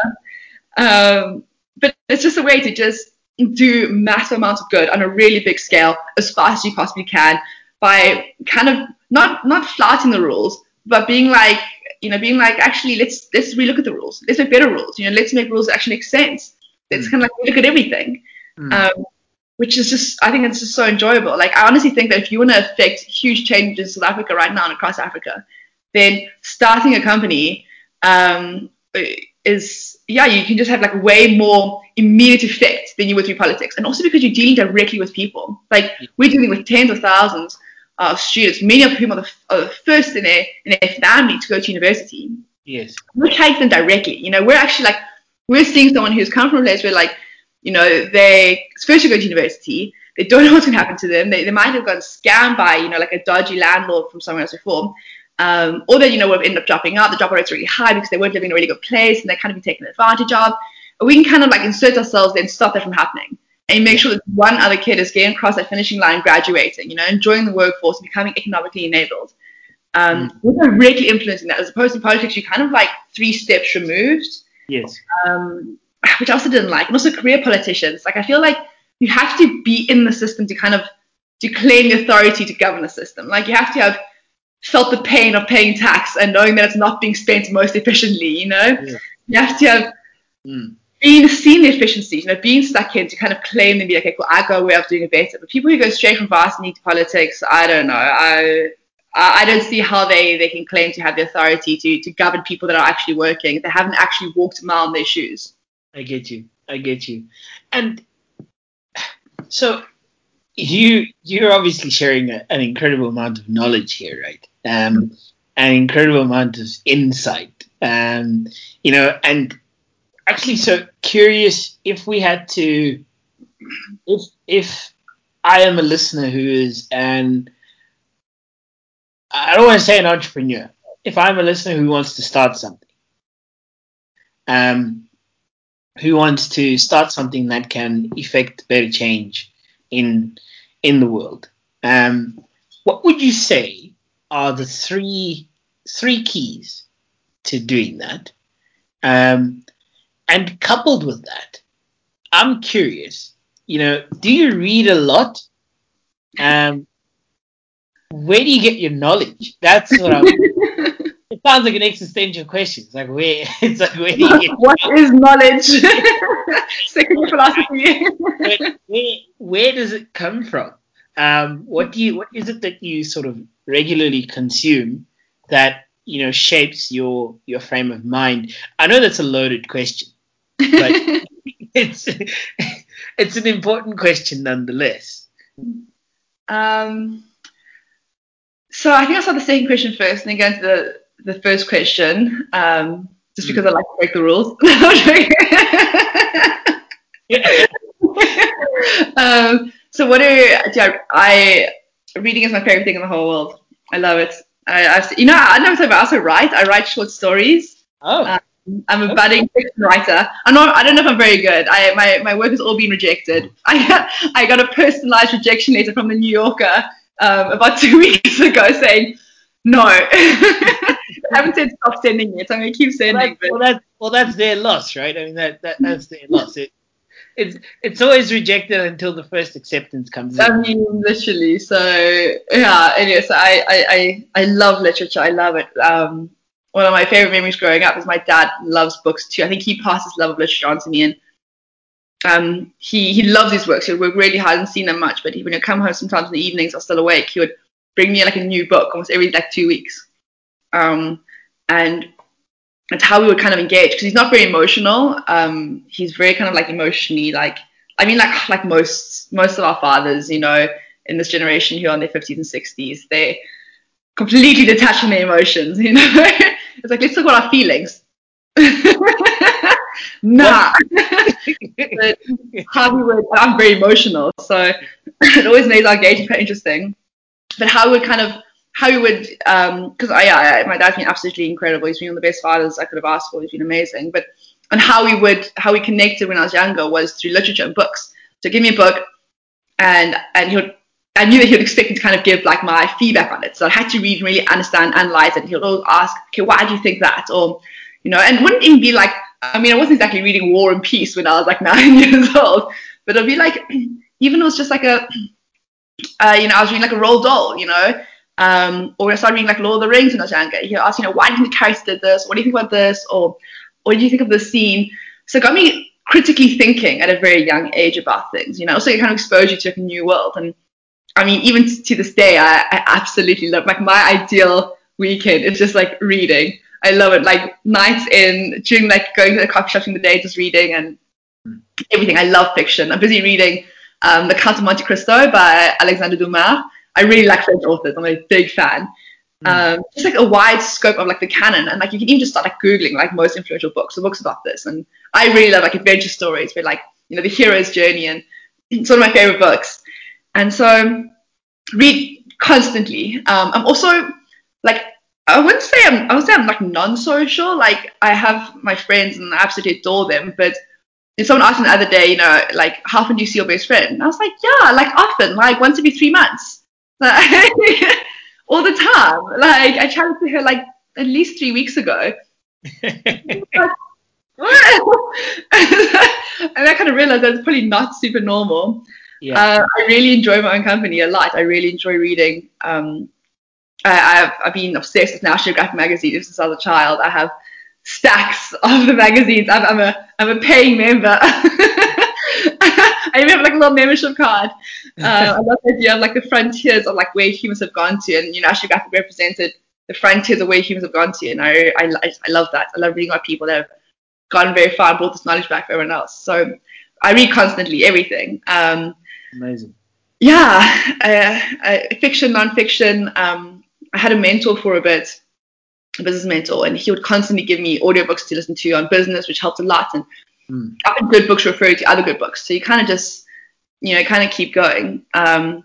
Um, but it's just a way to just do massive amounts of good on a really big scale as fast as you possibly can by kind of not not flouting the rules, but being like you know, being like, actually, let's let's relook at the rules. Let's make better rules. You know, let's make rules that actually make sense. Let's mm. kind of like look at everything. Mm. Um, which is just, I think it's just so enjoyable. Like, I honestly think that if you want to affect huge changes in South Africa right now and across Africa, then starting a company um, is, yeah, you can just have like way more immediate effect than you would through politics. And also because you're dealing directly with people. Like, we're dealing with tens of thousands of students, many of whom are the, are the first in their, in their family to go to university. Yes. We take them directly. You know, we're actually like, we're seeing someone who's come from a place where like, you know, they first you go to university, they don't know what's going to happen to them. They, they might have gotten scammed by, you know, like a dodgy landlord from somewhere else before. Um, or they, you know, will end up dropping out. The drop rate's really high because they weren't living in a really good place and they're kind of being taken advantage of. But we can kind of like insert ourselves and stop that from happening and make sure that one other kid is getting across that finishing line, graduating, you know, enjoying the workforce, and becoming economically enabled. Um, mm. We're directly influencing that as opposed to politics, you're kind of like three steps removed. Yes. Um, which I also didn't like. And also career politicians. Like I feel like you have to be in the system to kind of to claim the authority to govern the system. Like you have to have felt the pain of paying tax and knowing that it's not being spent most efficiently, you know? Yeah. You have to have mm. been seen the efficiencies, you know, being stuck in to kind of claim and be like, okay, cool, I got a way of doing it better. But people who go straight from varsity to politics, I don't know. I I don't see how they, they can claim to have the authority to, to govern people that are actually working. They haven't actually walked a mile in their shoes. I get you. I get you. And so you you're obviously sharing a, an incredible amount of knowledge here, right? Um, an incredible amount of insight. Um, you know, and actually, so curious if we had to, if if I am a listener who is an I don't want to say an entrepreneur. If I'm a listener who wants to start something, um, who wants to start something that can effect better change in in the world, um, what would you say are the three three keys to doing that? Um, and coupled with that, I'm curious. You know, do you read a lot? Um, where do you get your knowledge? That's what I'm. sounds like an existential question. It's like where? It's like where you get? what is knowledge? Second philosophy. where, where, where does it come from? Um, what do you? What is it that you sort of regularly consume that you know shapes your your frame of mind? I know that's a loaded question, but it's it's an important question nonetheless. Um so I think I'll start the second question first and then go into the, the first question, um, just because I like to break the rules. um, so what are do I, I, reading is my favorite thing in the whole world. I love it. I, I've, you know, I never talk about I also write. I write short stories. Oh. Um, I'm a okay. budding fiction writer. I'm not. I don't know if I'm very good. I my, my work has all been rejected. I got, I got a personalized rejection letter from the New Yorker um, about two weeks ago saying, no, I haven't said stop sending it. I'm going to keep sending well, that, well, that, well, that's their loss, right? I mean, that, that that's their loss. It, it's it's always rejected until the first acceptance comes in. I mean, literally. So yeah. Anyway, so I I, I, I love literature. I love it. Um, one of my favorite memories growing up is my dad loves books too. I think he passed his love of literature on to me, and um, he he loves his works. He would work really hard and seen them much, but he, when he'd come home sometimes in the evenings, I was still awake. He would bring me like a new book almost every like two weeks, um, and that's how we would kind of engage because he's not very emotional. Um, he's very kind of like emotionally like I mean like like most most of our fathers, you know, in this generation who are in their fifties and sixties, they completely detached from their emotions. You know, it's like let's talk about our feelings. nah. but how we would, I'm very emotional, so it always makes our engagement quite interesting. But how we would kind of, how we would, because um, I, I, my dad's been absolutely incredible. He's been one of the best fathers I could have asked for. He's been amazing. But and how we would, how we connected when I was younger was through literature and books. So give me a book, and and he would I knew that he would expect me to kind of give like my feedback on it. So I had to read and really understand, analyze it. He would always ask, okay, why do you think that? Or, you know, and wouldn't even be like, I mean, I wasn't exactly reading War and Peace when I was like nine years old, but it'd be like, even it was just like a, uh, you know, I was reading like a Roald Dahl, you know, um, or I started reading like Lord of the Rings when I was younger. He'll ask, you know, why do you think the character did this? What do you think about this? Or what do you think of this scene? So it got me critically thinking at a very young age about things, you know, so it kind of exposed you to a new world. And I mean, even to this day, I, I absolutely love, like my ideal weekend is just like reading. I love it. Like nights in during like going to the coffee shop in the day, just reading and everything. I love fiction. I'm busy reading um, The Count of Monte Cristo by Alexander Dumas. I really like French authors. I'm a big fan. Mm. Um, just like a wide scope of like the canon, and like you can even just start like googling like most influential books or books about this. And I really love like adventure stories where like you know the hero's journey, and it's one of my favorite books. And so read constantly. Um, I'm also like I wouldn't say I'm I would say I'm like non-social. Like I have my friends and I absolutely adore them, but if someone asked me the other day, you know, like how often do you see your best friend? And I was like, yeah, like often, like once every three months. Like, all the time. Like I chatted to her like at least three weeks ago. and I kind of realized that's probably not super normal. Yeah. Uh, I really enjoy my own company a lot. I really enjoy reading. Um, I, have I've been obsessed with National Geographic magazine since I was a child. I have stacks of the magazines. I'm, I'm a I'm a paying member. I even have like a little membership card. Uh, I love the idea of like the frontiers of like where humans have gone to, and you know, National Geographic represented the frontiers of where humans have gone to, and I, I I love that. I love reading about people that have gone very far and brought this knowledge back for everyone else. So I read constantly everything. Um, Amazing. yeah, uh, uh, fiction, nonfiction. Um, I had a mentor for a bit, a business mentor, and he would constantly give me audiobooks to listen to on business, which helped a lot. And mm. other good books refer to other good books, so you kind of just, you know, kind of keep going. Um,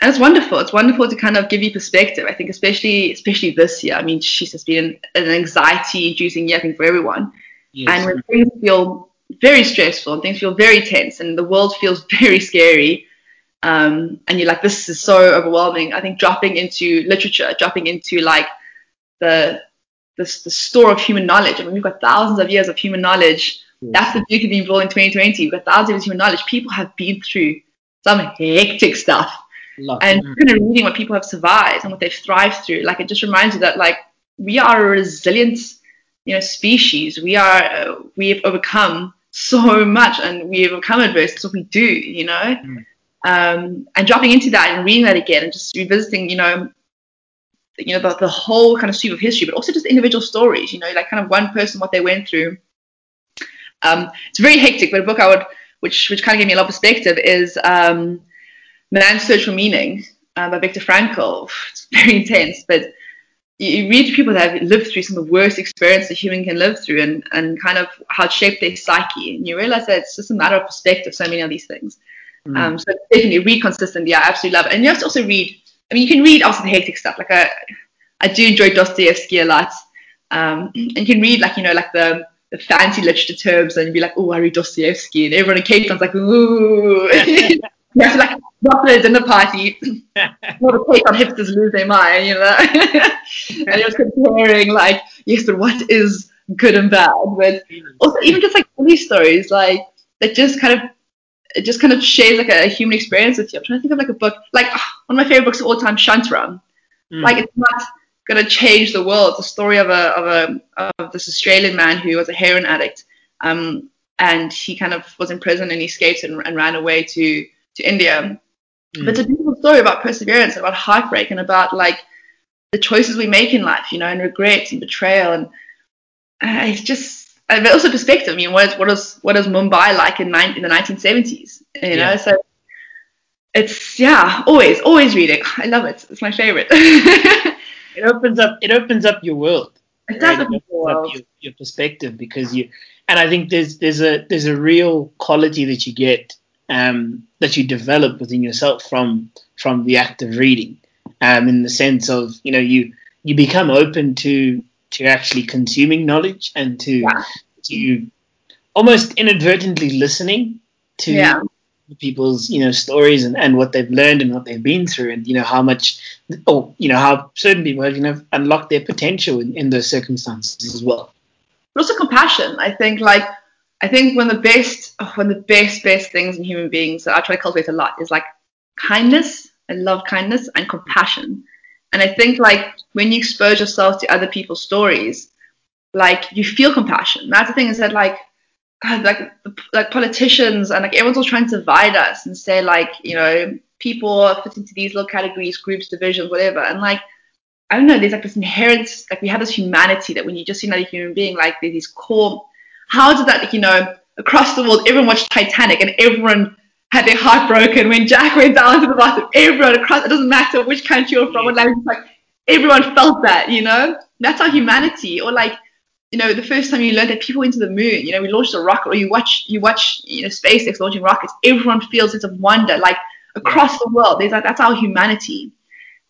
and it's wonderful. It's wonderful to kind of give you perspective. I think, especially especially this year. I mean, she's just been an, an anxiety-inducing year, I think, for everyone. Yes. And when things feel very stressful and things feel very tense and the world feels very scary, um, and you're like, this is so overwhelming. I think dropping into literature, dropping into like the the, the store of human knowledge. I mean, we've got thousands of years of human knowledge. That's the beauty of being born in 2020. We've got thousands of human knowledge. People have been through some hectic stuff and kind of reading what people have survived and what they've thrived through, like it just reminds you that like we are a resilient, you know, species. We are uh, we have overcome so much and we have overcome adversity. That's what we do, you know. Mm. Um, and dropping into that and reading that again and just revisiting, you know, you know the, the whole kind of sweep of history, but also just individual stories. You know, like kind of one person what they went through. Um, it's very hectic, but a book I would, which which kind of gave me a lot of perspective, is um, Man's Search for Meaning uh, by Viktor Frankl. It's very intense, but you read people that have lived through some of the worst experiences a human can live through and, and kind of how it shaped their psyche. And you realize that it's just a matter of perspective, so many of these things. Mm. Um, so definitely read consistently. Yeah, I absolutely love it. And you have to also read, I mean, you can read also the hectic stuff. Like I, I do enjoy Dostoevsky a lot. Um, and you can read like, you know, like the fancy literature terms and you'd be like, oh, I read Dostoevsky. And everyone in Cape Town's like, ooh. you have to like drop at a dinner party, not a take on hipsters lose their mind, you know. and you're comparing like, yes, but what is good and bad? But also even just like funny stories, like that just kind of it just kind of shares like a, a, human experience with you. I'm trying to think of like a book, like oh, one of my favorite books of all time, Shantaram. Mm. Like it's not gonna change the world. It's a story of a of a of this Australian man who was a heroin addict. Um, and he kind of was in prison and he escaped and, and ran away to to India. Mm. But it's a beautiful story about perseverance, about heartbreak, and about like the choices we make in life, you know, and regrets and betrayal, and uh, it's just and also perspective. I mean, what is what is what is Mumbai like in, nine, in the 1970s? You know, yeah. so it's yeah, always always reading. I love it. It's my favorite. it opens up it opens up your world. It does right? it opens up your, your perspective because you and I think there's there's a there's a real quality that you get um, that you develop within yourself from from the act of reading, um, in the sense of you know you you become open to to actually consuming knowledge and to yeah. to almost inadvertently listening to yeah. people's you know stories and, and what they've learned and what they've been through and you know how much or you know how certain people have you know unlocked their potential in, in those circumstances as well but also compassion i think like I think one of the best, oh, one of the best, best things in human beings that I try to cultivate a lot is like kindness. I love kindness and compassion. And I think like when you expose yourself to other people's stories, like you feel compassion. That's the thing is that like, like like politicians and like everyone's all trying to divide us and say like, you know, people fit into these little categories, groups, divisions, whatever. And like, I don't know, there's like this inherent, like we have this humanity that when you just see another human being, like there's these core how did that, you know, across the world, everyone watched Titanic and everyone had their heart broken when Jack went down to the bottom. Everyone across, it doesn't matter which country you're from, what language, like everyone felt that, you know? That's our humanity. Or like, you know, the first time you learned that people went to the moon, you know, we launched a rocket, or you watch, you watch, you know, SpaceX launching rockets. Everyone feels a sense of wonder, like across the world. There's like that's our humanity,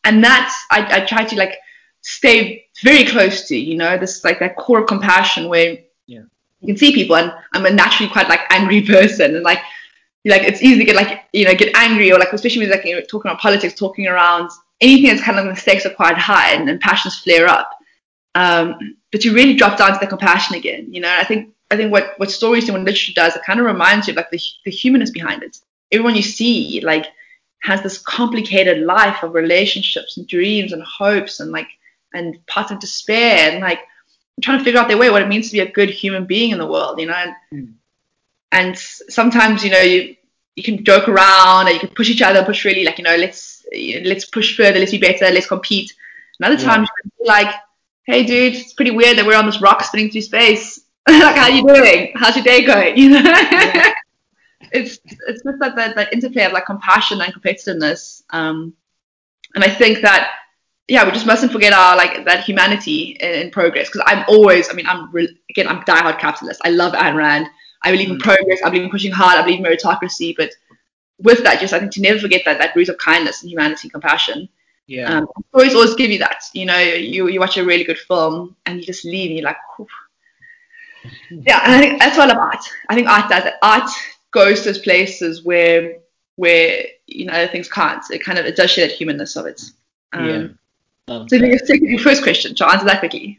and that's I, I try to like stay very close to, you know, this like that core of compassion where yeah. you can see people and I'm a naturally quite like angry person. And like like it's easy to get like you know get angry or like especially when like you know, talking about politics talking around anything that's kind of the stakes are quite high and, and passions flare up. Um, but you really drop down to the compassion again you know? I think I think what what stories and what literature does it kind of reminds you of like the, the humanness behind it everyone you see like has this complicated life of relationships and dreams and hopes and like and parts of despair and like trying to figure out their way, what it means to be a good human being in the world, you know. And, mm. and sometimes, you know, you you can joke around and you can push each other, push really like, you know, let's let's push further, let's be better, let's compete. Another time yeah. you can be like, hey dude, it's pretty weird that we're on this rock spinning through space. like how you doing? How's your day going? You know? yeah. It's it's just that, that that interplay of like compassion and competitiveness. Um, and I think that yeah, we just mustn't forget our like that humanity in, in progress. Because I'm always, I mean, I'm re- again, I'm diehard capitalist. I love Ayn Rand. I believe in mm. progress. I believe in pushing hard. I believe in meritocracy. But with that, just I think to never forget that that root of kindness and humanity and compassion. Yeah. Um, stories always give you that. You know, you you watch a really good film and you just leave and you're like, Whew. yeah. And I think that's why I love art. I think art does that. Art goes to places where where you know other things can't. It kind of it does share that humanness of it. Um, yeah. Um, so your, your first question, to answer that quickly.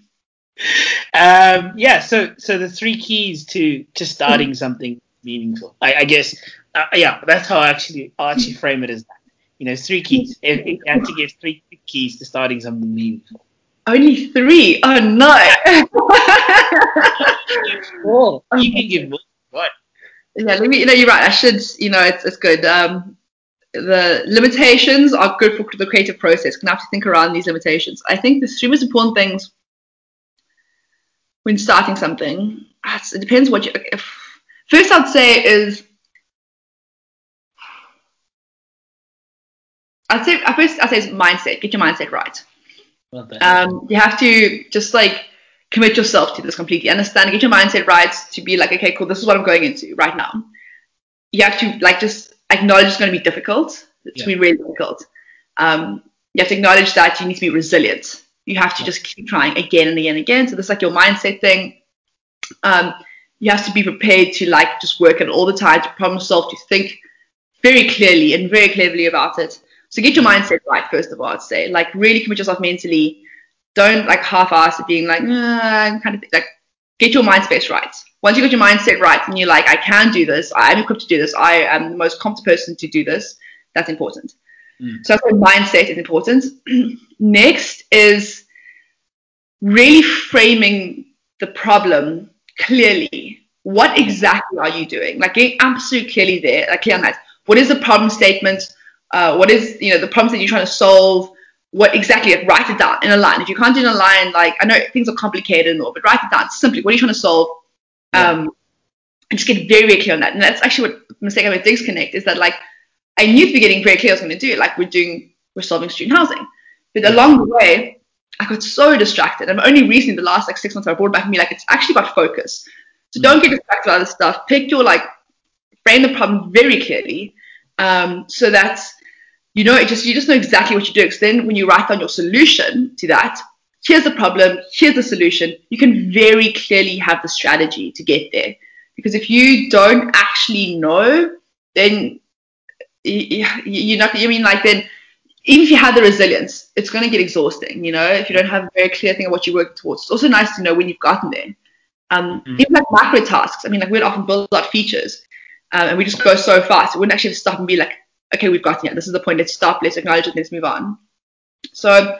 Um, yeah. So so the three keys to to starting mm-hmm. something meaningful. I, I guess uh, yeah, that's how I actually I actually frame it as that. You know, three keys. If you have to give three keys to starting something meaningful. Only three? Oh no. Four. You can give more. Yeah, let me. You know, you're right. I should. You know, it's it's good. Um, the limitations are good for the creative process. Can have to think around these limitations. I think the three most important things when starting something. It depends what you. If, first, I'd say is I'd say at first I'd say it's mindset. Get your mindset right. Um, you have to just like commit yourself to this completely. Understand, get your mindset right to be like, okay, cool, this is what I'm going into right now. You have to like just acknowledge it's going to be difficult. It's yeah. going to be really difficult. Um, you have to acknowledge that you need to be resilient. You have to just keep trying again and again and again. So this like your mindset thing. Um, you have to be prepared to like just work it all the time to problem solve, to think very clearly and very cleverly about it. So get your mindset right first of all. I'd say like really commit yourself mentally. Don't like half-ass it being like nah, kind of like get your mind space right. Once you get your mindset right and you're like I can do this, I am equipped to do this, I am the most competent person to do this. That's important. Mm. So mindset is important. Next is really framing the problem clearly. What exactly are you doing? Like getting absolutely clearly there, like clear on that. What is the problem statement? Uh, what is you know the problems that you're trying to solve? What exactly? Like, write it down in a line. If you can't do it in a line, like I know things are complicated and all, but write it down simply. What are you trying to solve? Yeah. Um, and just get very, very clear on that. And that's actually what mistake I made Connect is that like I knew at the beginning very clear I was going to do it. Like we're doing, we're solving student housing, but along the way, I got so distracted. And only recently, the last like six months, I brought back to me like it's actually about focus. So mm. don't get distracted by other stuff. Pick your like frame the problem very clearly, um, so that you know, it just you just know exactly what you're doing. Because then when you write down your solution to that, here's the problem, here's the solution, you can very clearly have the strategy to get there. Because if you don't actually know, then you're not. I mean, like then even if you have the resilience, it's going to get exhausting. You know, if you don't have a very clear thing of what you're working towards. It's also nice to know when you've gotten there. Um, mm-hmm. Even like macro tasks. I mean, like we'd often build out features, um, and we just go so fast. We wouldn't actually stop and be like, okay, we've gotten it. This is the point. Let's stop. Let's acknowledge it. Let's move on. So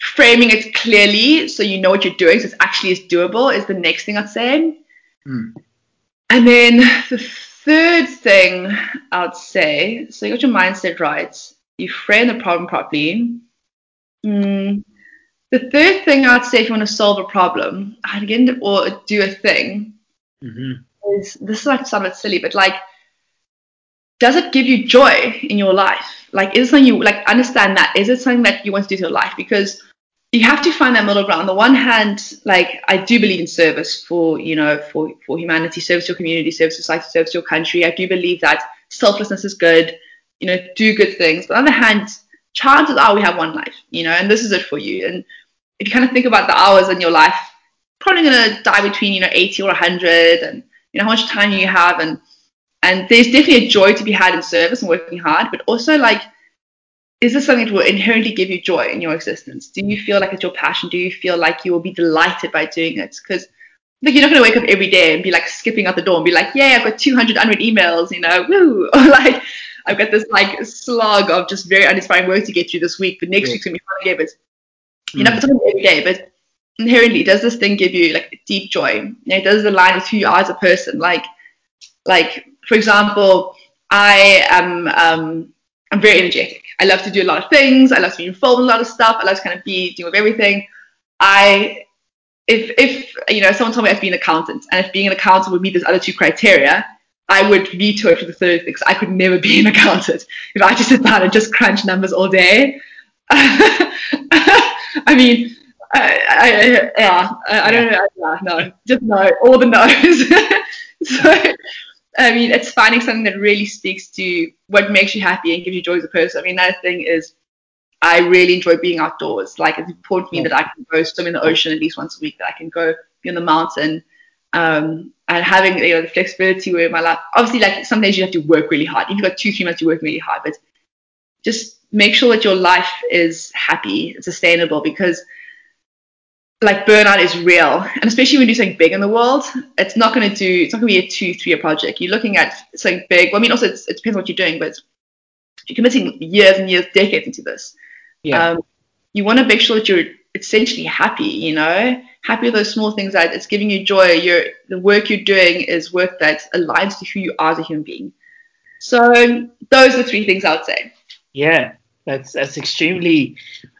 framing it clearly so you know what you're doing, so it's actually is doable, is the next thing I'd say. Mm. And then the third thing I'd say, so you got your mindset right, you frame the problem properly. Mm. The third thing I'd say if you want to solve a problem, again, or do a thing, mm-hmm. is this is like somewhat silly, but like does it give you joy in your life? Like, is it something you like understand that? Is it something that you want to do to your life? Because you have to find that middle ground. On the one hand, like I do believe in service for you know for for humanity, service to your community, service to society, service to your country. I do believe that selflessness is good. You know, do good things. But on the other hand, chances are we have one life. You know, and this is it for you. And if you kind of think about the hours in your life, probably gonna die between you know 80 or 100, and you know how much time you have and and there's definitely a joy to be had in service and working hard, but also like, is this something that will inherently give you joy in your existence? Do you feel like it's your passion? Do you feel like you will be delighted by doing it? Because like you're not going to wake up every day and be like skipping out the door and be like, yeah, I've got 200 unread emails, you know, woo, or like I've got this like slog of just very uninspiring work to get through this week, but next yeah. week's gonna be fun again. But you're hmm. not going to every day, but inherently, does this thing give you like deep joy? You know, does it align with who you are as a person? Like, like for example, I am um, I'm very energetic. I love to do a lot of things. I love to be involved in a lot of stuff. I love to kind of be doing with everything. I if if you know someone told me I'd be an accountant and if being an accountant would meet those other two criteria, I would veto it for the third because I could never be an accountant if I just sit down and just crunch numbers all day. I mean, I, I, yeah, I, I don't know. Yeah, no, just no, all the no's. so, I mean, it's finding something that really speaks to what makes you happy and gives you joy as a person. I mean, another thing is I really enjoy being outdoors. Like, it's important to me that I can go swim in the ocean at least once a week, that I can go be on the mountain. Um, and having you know the flexibility where my life obviously like some days you have to work really hard. If you've got two, three months you work really hard, but just make sure that your life is happy sustainable because like burnout is real. And especially when you do something big in the world it's not going to do it's not going to be a two three year project. You're looking at something big. Well, i mean also it depends on what you're doing but you're committing years and years decades into this. Yeah. Um, you want to make sure that you're essentially happy you know? Happy with those small things that it's giving you joy. You're the work you're doing is work that aligns to who you are as a human being. So those are the three things i would say. Yeah. That's that's extremely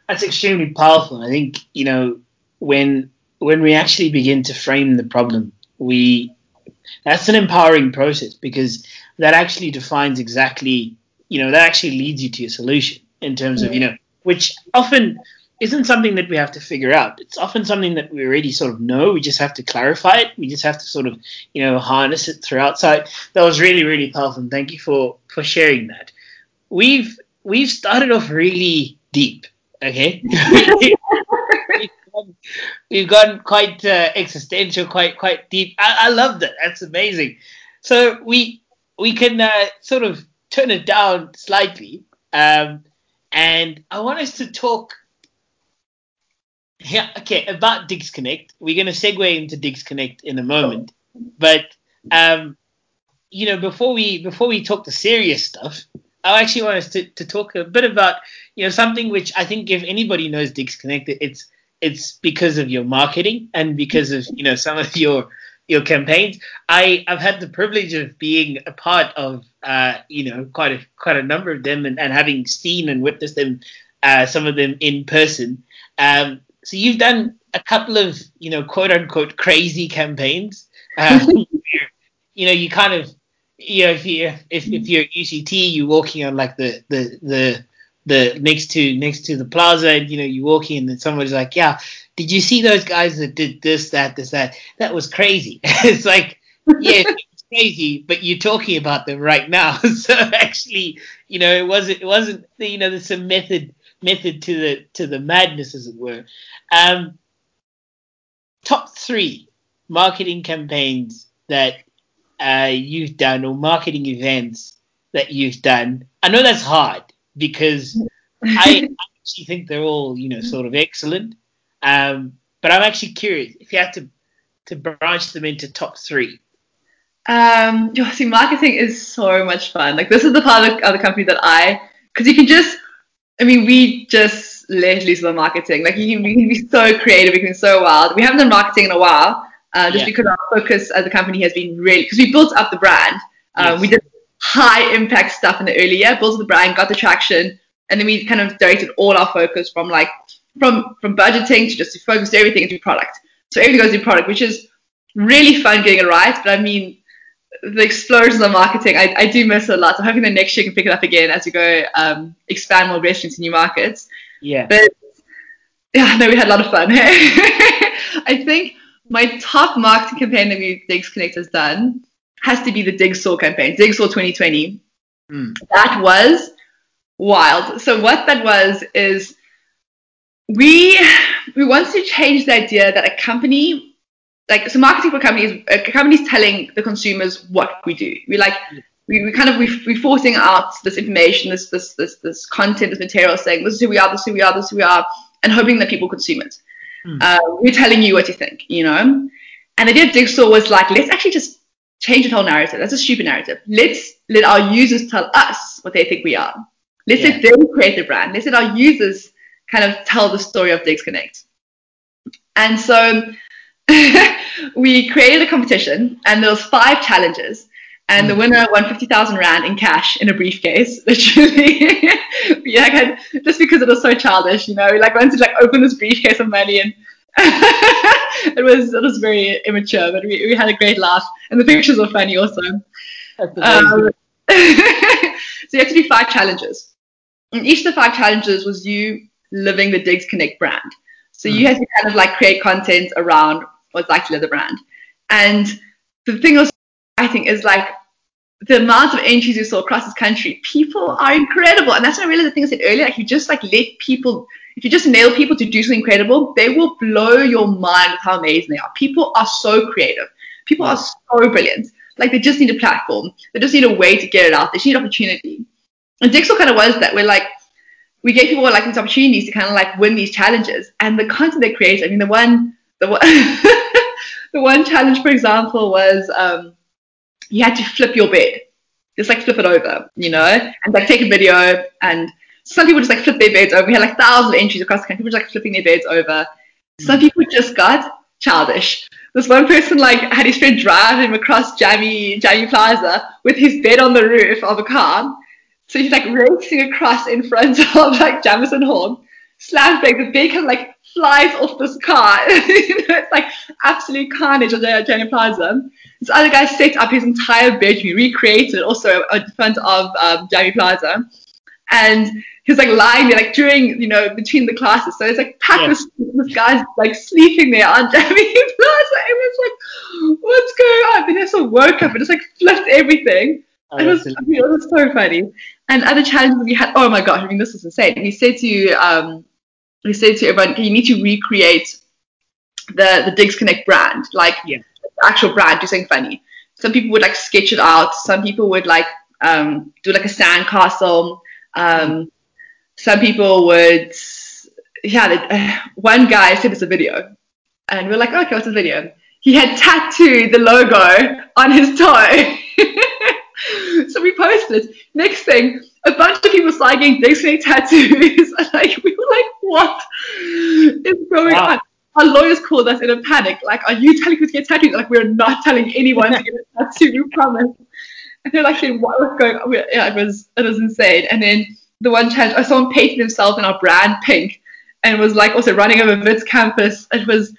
that's extremely powerful. I think you know when when we actually begin to frame the problem, we that's an empowering process because that actually defines exactly you know that actually leads you to a solution in terms of you know which often isn't something that we have to figure out. It's often something that we already sort of know. We just have to clarify it. We just have to sort of, you know, harness it throughout. So that was really, really powerful. And thank you for for sharing that. We've we've started off really deep. Okay. we've gone quite uh, existential, quite quite deep. I, I love that. That's amazing. So we we can uh, sort of turn it down slightly, um, and I want us to talk. Yeah, okay, about DigsConnect. We're going to segue into DigsConnect in a moment, but um, you know, before we before we talk the serious stuff, I actually want us to, to talk a bit about you know something which I think if anybody knows DigsConnect, it's it's because of your marketing and because of you know some of your your campaigns. I I've had the privilege of being a part of uh, you know quite a quite a number of them and, and having seen and witnessed them uh, some of them in person. Um, so you've done a couple of you know quote unquote crazy campaigns. Um, you know you kind of you know if you if, if you're at UCT you're walking on like the the the the next to next to the plaza and you know you're walking and then somebody's like yeah did you see those guys that did this that this that? That was crazy. It's like yeah it's crazy but you're talking about them right now. So actually you know it wasn't it wasn't you know there's some method method to the to the madness as it were. Um top three marketing campaigns that uh, you've done or marketing events that you've done. I know that's hard because I actually think they're all, you know, sort of excellent. Um, but I'm actually curious if you had to to branch them into top three. Um, you see, marketing is so much fun. Like this is the part of the company that I, because you can just, I mean, we just let loose on marketing. Like you can, we can be so creative, we can be so wild. We haven't done marketing in a while, uh, just yeah. because our focus as a company has been really, because we built up the brand. Um, yes. We did high impact stuff in the early year, built the brand, got the traction, and then we kind of directed all our focus from like from from budgeting to just to focus everything into product. So everything goes into product, which is really fun getting it right. But I mean, the explosions of marketing, I, I do miss it a lot. So hoping the next year can pick it up again as we go um, expand more restaurants in new markets. Yeah. But yeah, no, we had a lot of fun. I think my top marketing campaign that we DigsConnect has done has to be the Digsaw campaign, Digsaw 2020. Mm. That was wild. So what that was is we we want to change the idea that a company like so marketing for companies a company's telling the consumers what we do. We like we, we kind of we, we're forcing out this information, this this this this content, this material, saying this is who we are, this is who we are, this is who we are, and hoping that people consume it. Mm. Uh, we're telling you what you think, you know. And the idea of Digsaw was like, let's actually just change the whole narrative. That's a stupid narrative. Let's let our users tell us what they think we are. Let's yeah. let them create the brand. Let's let our users kind of tell the story of DigsConnect. And so we created a competition, and there was five challenges. And the mm. winner won 50,000 Rand in cash in a briefcase, literally. yeah, just because it was so childish, you know, we like wanted to like open this briefcase of money and it was it was very immature, but we, we had a great laugh, and the pictures were funny also. Um, so you had to do five challenges. And each of the five challenges was you living the DigsConnect brand. So you had to kind of like create content around what's actually the brand. And the thing was, I think, is like the amount of entries you saw across this country, people are incredible. And that's what I realized the thing I said earlier, like you just like let people if you just nail people to do something incredible, they will blow your mind with how amazing they are. People are so creative. People are so brilliant. Like they just need a platform. They just need a way to get it out. They just need opportunity. And Dixel kind of was that. We're like, we gave people like these opportunities to kind of like win these challenges. And the content they created. I mean, the one, the one, the one challenge, for example, was um, you had to flip your bed, just like flip it over, you know, and like take a video and some people just like flip their beds over. We had like thousands of entries across the country, people just like flipping their beds over. Some people just got childish. This one person like had his friend drive him across Jammie Jammie Plaza with his bed on the roof of a car. So he's like racing across in front of like Jameson Hall, slams brake, the bed kind like flies off this car. you know, it's like absolute carnage on Jammie Plaza. This other guy set up his entire bedroom, recreated also in front of um, Jammie Plaza. And he's like lying there, like during, you know, between the classes. So it's like packed yeah. with this guy's like sleeping there on Jammie Plaza. It was like, what's going on? Vanessa woke up and just like flipped everything. Oh, it, was, I mean, it was so funny. And other challenges we had, oh my gosh, I mean, this is insane. We said to, um, he said to everyone, you need to recreate the, the DigsConnect brand, like yeah. actual brand, do something funny. Some people would like sketch it out. Some people would like um, do like a sandcastle. Um, some people would, yeah, uh, one guy sent us a video, and we are like, okay, what's the video? He had tattooed the logo on his toe. so we posted. Next thing, a bunch of people getting Dixie tattoos. like we were like, what is going wow. on? Our lawyers called us in a panic. Like, are you telling us to get tattoos? Like, we're not telling anyone to get a tattoo. We promise. And they're like, what was going on? Yeah, it was it was insane. And then the one challenge, saw him painting himself in our brand pink and was like also running over Wits campus. It was,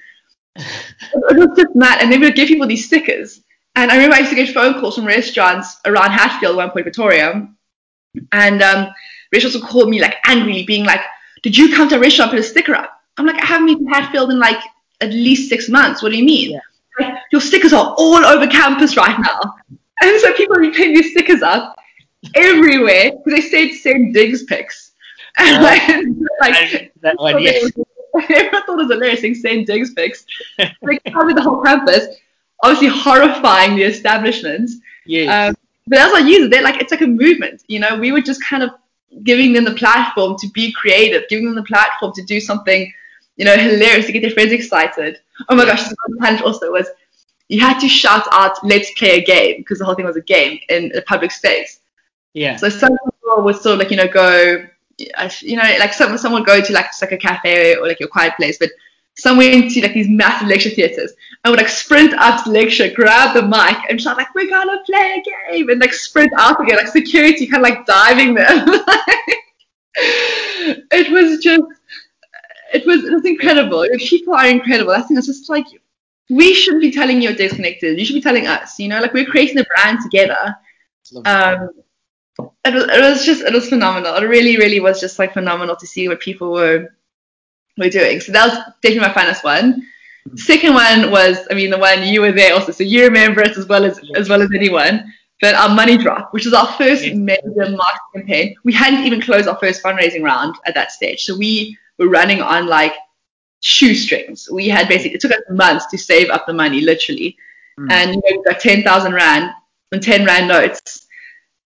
it was just mad. And then we would give people these stickers. And I remember I used to get phone calls from restaurants around Hatfield, one point Victoria. And um, restaurants would call me like angrily, being like, Did you come to a restaurant and put a sticker up? I'm like, I haven't been to Hatfield in like at least six months. What do you mean? Yeah. Like, Your stickers are all over campus right now. And so people are putting these stickers up everywhere because they said send digs pics. And like, that one, yes. Everyone thought it was hilarious saying send digs pics. They covered the whole campus, obviously horrifying the establishments. Yes. Um, but as I use it, they're like it's like a movement. You know, we were just kind of giving them the platform to be creative, giving them the platform to do something, you know, hilarious to get their friends excited. Oh my gosh, the challenge also was you had to shout out "Let's play a game" because the whole thing was a game in a public space. Yeah. So some people would sort of like you know go, you know, like some someone would go to like just like a cafe or like your quiet place, but somewhere into like these massive lecture theaters and would like sprint up to the lecture, grab the mic and shout like, "We're gonna play a game," and like sprint out again, like security kind of like diving them. it was just, it was it was incredible. People are incredible. I think it's just like we shouldn't be telling you you're disconnected. You should be telling us. You know, like we're creating a brand together. Um, it was, it was just it was phenomenal. It really really was just like phenomenal to see what people were were doing. So that was definitely my finest one. Mm-hmm. Second one was I mean the one you were there also, so you remember it as well as as well as anyone. But our money drop, which was our first yeah. major marketing campaign, we hadn't even closed our first fundraising round at that stage. So we were running on like shoestrings. We had basically it took us months to save up the money, literally. Mm. And you know, we got ten thousand rand and ten rand notes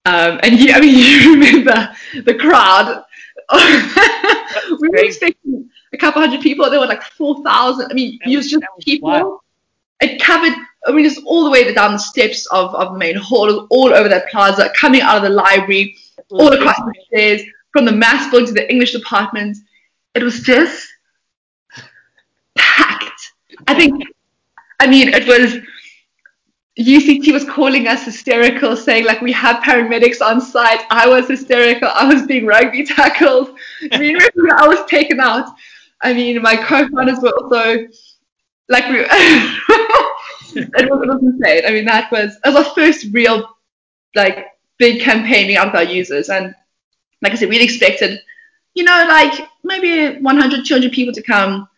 um, and you, I mean, you remember the crowd. we were expecting a couple hundred people. There were like 4,000. I mean, it was just people. Wild. It covered, I mean, just all the way down the steps of, of the main hall, all over that plaza, coming out of the library, all across the stairs, from the maths building to the English department. It was just packed. I think, I mean, it was UCT was calling us hysterical, saying like we have paramedics on site. I was hysterical. I was being rugby tackled. I mean, I was taken out. I mean, my co-founders were also like we. it, was, insane. I mean, that was it was our first real like big campaign being out with our users. And like I said, we'd expected, you know, like maybe 100, 200 people to come.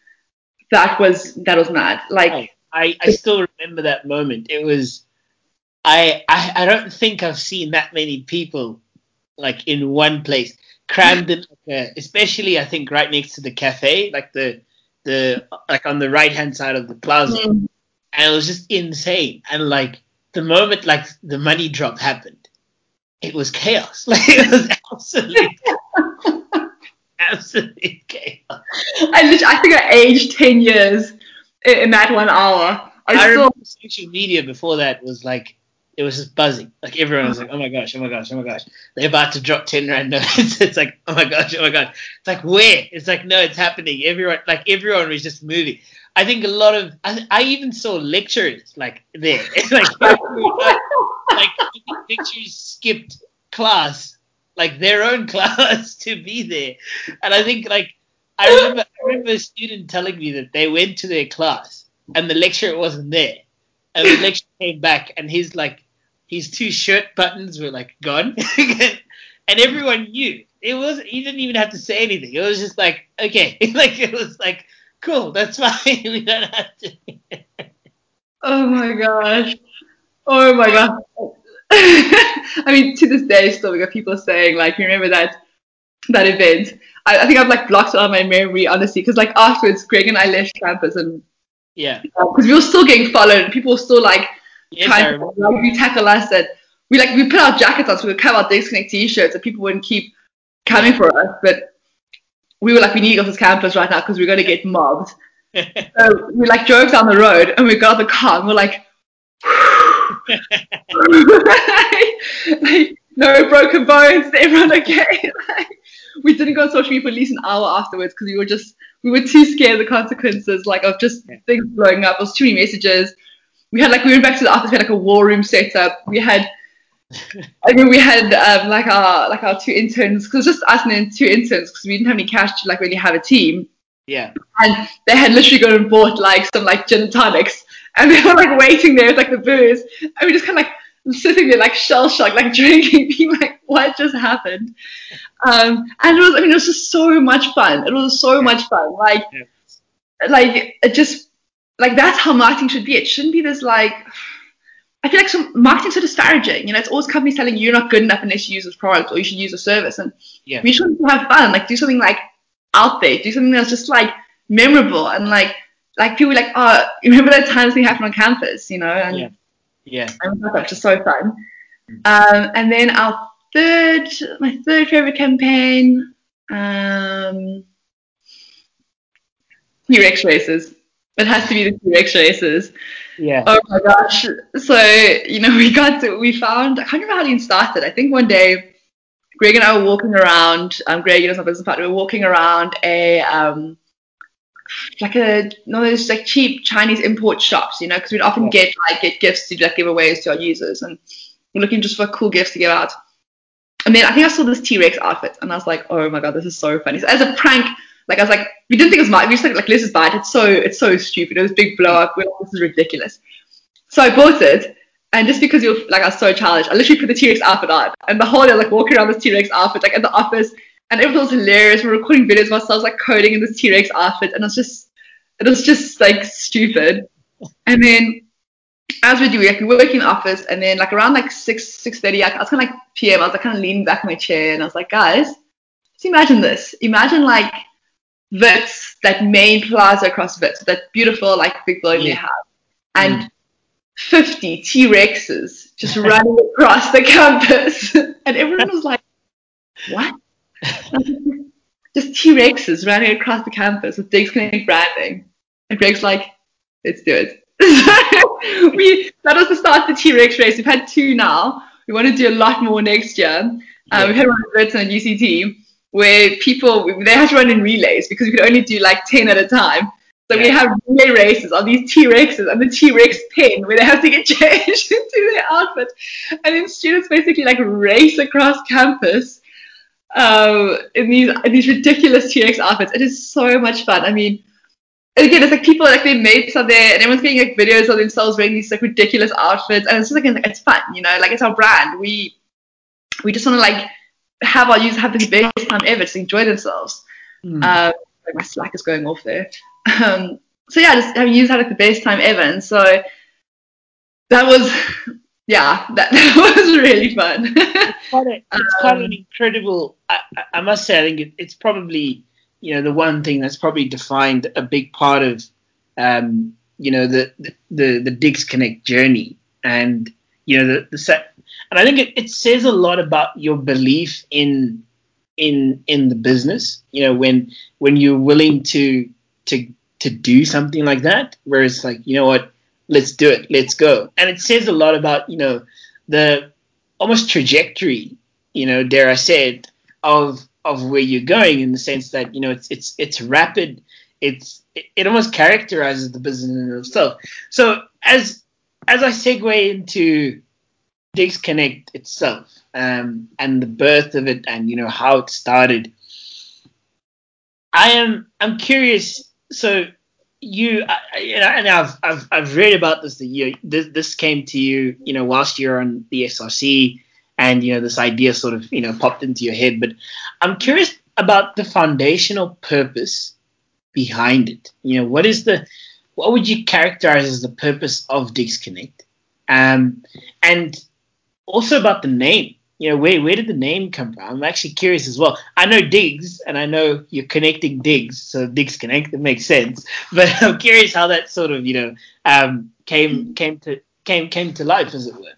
That was that was mad. Like I, I still remember that moment. It was I, I I don't think I've seen that many people like in one place crammed in like a, especially I think right next to the cafe, like the the like on the right hand side of the plaza. Mm. And it was just insane. And like the moment like the money drop happened, it was chaos. Like it was absolutely absolute chaos. I I think I aged ten years in that one hour. I, I remember social media before that was like it was just buzzing. Like everyone was like, "Oh my gosh, oh my gosh, oh my gosh!" They're about to drop ten rand notes. it's like, "Oh my gosh, oh my gosh!" It's like where? It's like no, it's happening. Everyone, like everyone was just moving. I think a lot of I, I even saw lecturers like there. like like lecturers skipped class, like their own class, to be there. And I think like I remember I remember a student telling me that they went to their class and the lecturer wasn't there. And the lecturer came back and his like his two shirt buttons were like gone, and everyone knew it was. He didn't even have to say anything. It was just like okay, like it was like cool, that's fine. we don't have to. oh my gosh! Oh my gosh! I mean, to this day, still we got people saying like, remember that that event? I, I think I've like blocked it out of my memory, honestly, because like afterwards, Greg and I left campus and yeah, because we were still getting followed. People were still like yes, trying to like, tackle us and we like we put our jackets on so we would cut our DigsConnect t-shirts and people wouldn't keep coming for us but we were like we need to go to this campus right now because we're going to get mobbed. So we like drove down the road and we got the car and we're like, like no broken bones everyone okay? Like, we didn't go on social media for at least an hour afterwards because we were just we were too scared of the consequences like of just things blowing up. There was too many messages we had like we went back to the office. We had like a war room set up. We had, I mean, we had um, like our like our two interns because just us and then two interns because we didn't have any cash to like really have a team. Yeah. And they had literally gone and bought like some like gin and tonics, and they were like waiting there with like the booze, and we just kind of like sitting there like shell shocked, like drinking, being like, what just happened? Um, and it was, I mean, it was just so much fun. It was so much fun. Like, yeah. like it just like that's how marketing should be. It shouldn't be this like I feel like some marketing's so disparaging. You know, it's always companies telling you you're not good enough unless you use this product or you should use a service. And yeah. we should have fun. Like do something like out there. Do something that's just like memorable and like like people like, oh, remember that time we happened on campus, you know? And yeah. Yeah. And that's just so fun. Um, and then our third my third favorite campaign, um T-Rex races. It has to be the T-Rex races. Yeah. Oh my gosh. So, you know, we got to, we found, I can't remember how it even started. I think one day, Greg and I were walking around, um, Greg, you know, my business partner, we were walking around a, um, like a, no, those like cheap Chinese import shops, you know, because we'd often yeah. get, like, get gifts to like giveaways to our users. And we're looking just for cool gifts to give out. And then I think I saw this T-Rex outfit and I was like, oh my God, this is so funny. So as a prank, like I was like, we didn't think it was mine. We just like, like let's just buy it. It's so it's so stupid. It was big blow up. We're like, this is ridiculous. So I bought it, and just because you're like I was so childish, I literally put the T Rex outfit on, and the whole day like walking around this T Rex outfit like at the office, and everything was hilarious. We are recording videos of ourselves like coding in this T Rex outfit, and it was just it was just like stupid. And then as we do, like we work in the office, and then like around like six six thirty, I was kind of like PM. I was like kind of leaning back in my chair, and I was like, guys, just imagine this. Imagine like Wits, that main plaza across Wits, that beautiful like big building yeah. they have, and mm. 50 T Rexes just running across the campus, and everyone was like, "What?" just T Rexes running across the campus with DigsConnect branding, and Greg's like, "Let's do it." we that was the start of the T Rex race. We've had two now. We want to do a lot more next year. Um. We've had one at Wits and UCT where people they had to run in relays because we could only do like 10 at a time. So we have relay races on these T-Rexes and the T-Rex pin where they have to get changed into their outfit. And then students basically like race across campus um, in these in these ridiculous T-Rex outfits. It is so much fun. I mean, again, it's like people like their mates are there, and everyone's getting like videos of themselves wearing these like ridiculous outfits, and it's just like it's fun, you know, like it's our brand. We we just want to like have our users have the best time ever, just enjoy themselves. Mm. Um, like my Slack is going off there. Um, so yeah, just having users have like the best time ever, and so that was yeah, that, that was really fun. it's quite, a, it's quite an um, incredible. I, I, must say, I think it, it's probably you know the one thing that's probably defined a big part of um, you know the, the the Digs Connect journey, and you know the, the set, and I think it, it says a lot about your belief in in in the business. You know when when you're willing to to to do something like that, where it's like you know what let's do it, let's go. And it says a lot about, you know, the almost trajectory, you know, dare I say it, of of where you're going in the sense that, you know, it's it's it's rapid, it's it almost characterizes the business in itself. So as as I segue into Digs Connect itself, um, and the birth of it and you know how it started, I am I'm curious. So you, you know, and I've, I've, I've read about this that you, this, this came to you, you know, whilst you're on the SRC and, you know, this idea sort of, you know, popped into your head. But I'm curious about the foundational purpose behind it. You know, what is the, what would you characterize as the purpose of Digs Connect? Um, and also about the name you know, where where did the name come from? I'm actually curious as well. I know Digs, and I know you're connecting Digs, so Digs Connect. That makes sense. But I'm curious how that sort of, you know, um, came came to came came to life, as it were.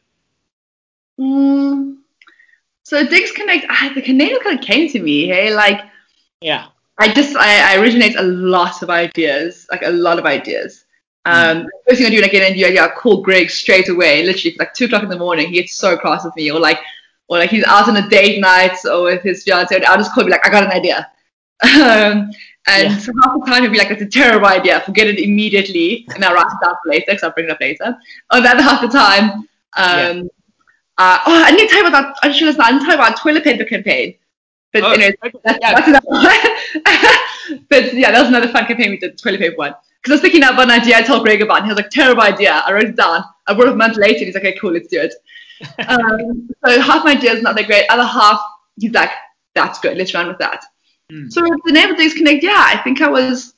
Mm. So Digs Connect, I, the name kind of came to me. Hey, like, yeah, I just I, I originate a lot of ideas, like a lot of ideas. Um, mm. First thing I do when I get the idea, I call Greg straight away, literally like two o'clock in the morning. He gets so cross with me, or like or like he's out on a date night or with his fiance, and I'll just call him like, I got an idea. Um, and yeah. so half the time he'll be like, it's a terrible idea, forget it immediately, and I'll write it down for later, because I'll bring it up later. Or the other half the time, um, yeah. uh, oh, I need to tell you about that. I should I need to tell you about toilet paper campaign. But oh, anyway, that's, yeah. that's another one. but yeah, that was another fun campaign we did, the toilet paper one. Because I was thinking about an idea I told Greg about, and he was like, terrible idea. I wrote it down. I wrote it a month later, and he's like, okay, cool, let's do it um, so half my idea is not that great. Other half, he's like, that's good. Let's run with that. Mm. So the name of Digs Connect, yeah, I think I was,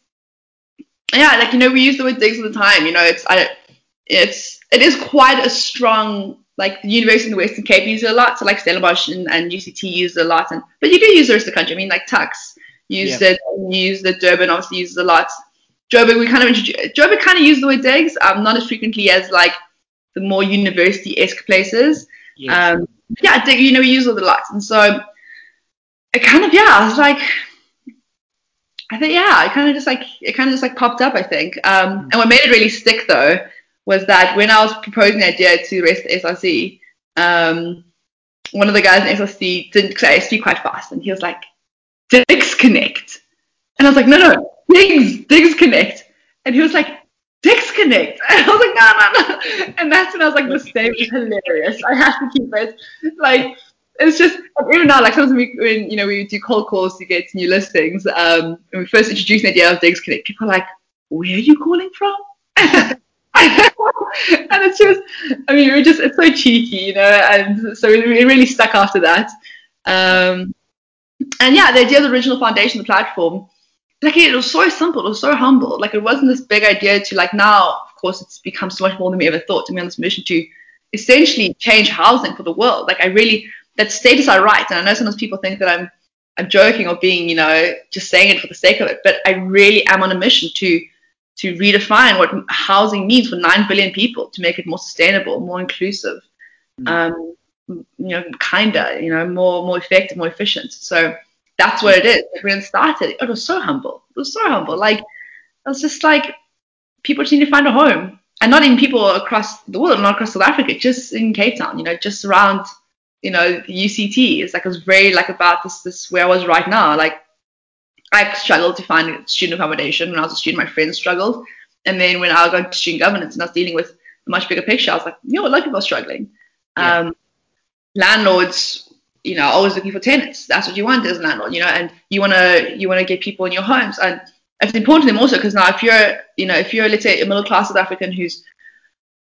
yeah, like you know, we use the word digs all the time. You know, it's I, it's it is quite a strong like the university in the Western Cape use it a lot. So like Stellenbosch and, and UCT use it a lot, and but you do use the rest of the country. I mean, like Tuks used yeah. it, used it. Durban obviously uses a lot. Joburg, we kind of introduced. Joburg kind of used the word digs, um, not as frequently as like the more university-esque places. Yeah. Um, yeah, you know, we use all the lights. And so it kind of, yeah, I was like, I think, yeah, it kind of just like, it kind of just like popped up, I think. Um, mm. and what made it really stick though was that when I was proposing the idea to the rest of SRC, um, one of the guys in SRC didn't, because I speak quite fast, and he was like, Digs Connect. And I was like, no, no, Digs, Digs Connect. And he was like, disconnect. And I was like, no, no, no. And that's when I was like, this name is hilarious. I have to keep it. Like, it's just even now, like sometimes we, when you know we do cold calls to get new listings. Um, when we first introduced the idea of Digs Connect, people are like, "Where are you calling from?" and it's just, I mean, we're just it's so cheeky, you know, and so it, it really stuck after that. Um, and yeah, the idea of the original foundation, the platform, like it was so simple, it was so humble. Like it wasn't this big idea to like now, of course, it's become so much more than we ever thought to be on this mission to essentially change housing for the world. Like I really that status I write, and I know sometimes people think that I'm I'm joking or being, you know, just saying it for the sake of it, but I really am on a mission to to redefine what housing means for nine billion people, to make it more sustainable, more inclusive, mm. um, you know, kinder, you know, more more effective, more efficient. So that's where it is. When it started, it was so humble. It was so humble. Like it was just like people just need to find a home, and not even people across the world, not across South Africa, just in Cape Town. You know, just around. You know, UCT. It's like it was very like about this this where I was right now. Like I struggled to find student accommodation when I was a student. My friends struggled, and then when I got to student governance and I was dealing with a much bigger picture, I was like, you know, a lot of people are struggling. Yeah. Um, landlords you know, always looking for tenants. That's what you want as a landlord, you know, and you wanna you wanna get people in your homes. And it's important to them also because now if you're, you know, if you're let's say a middle class South African who's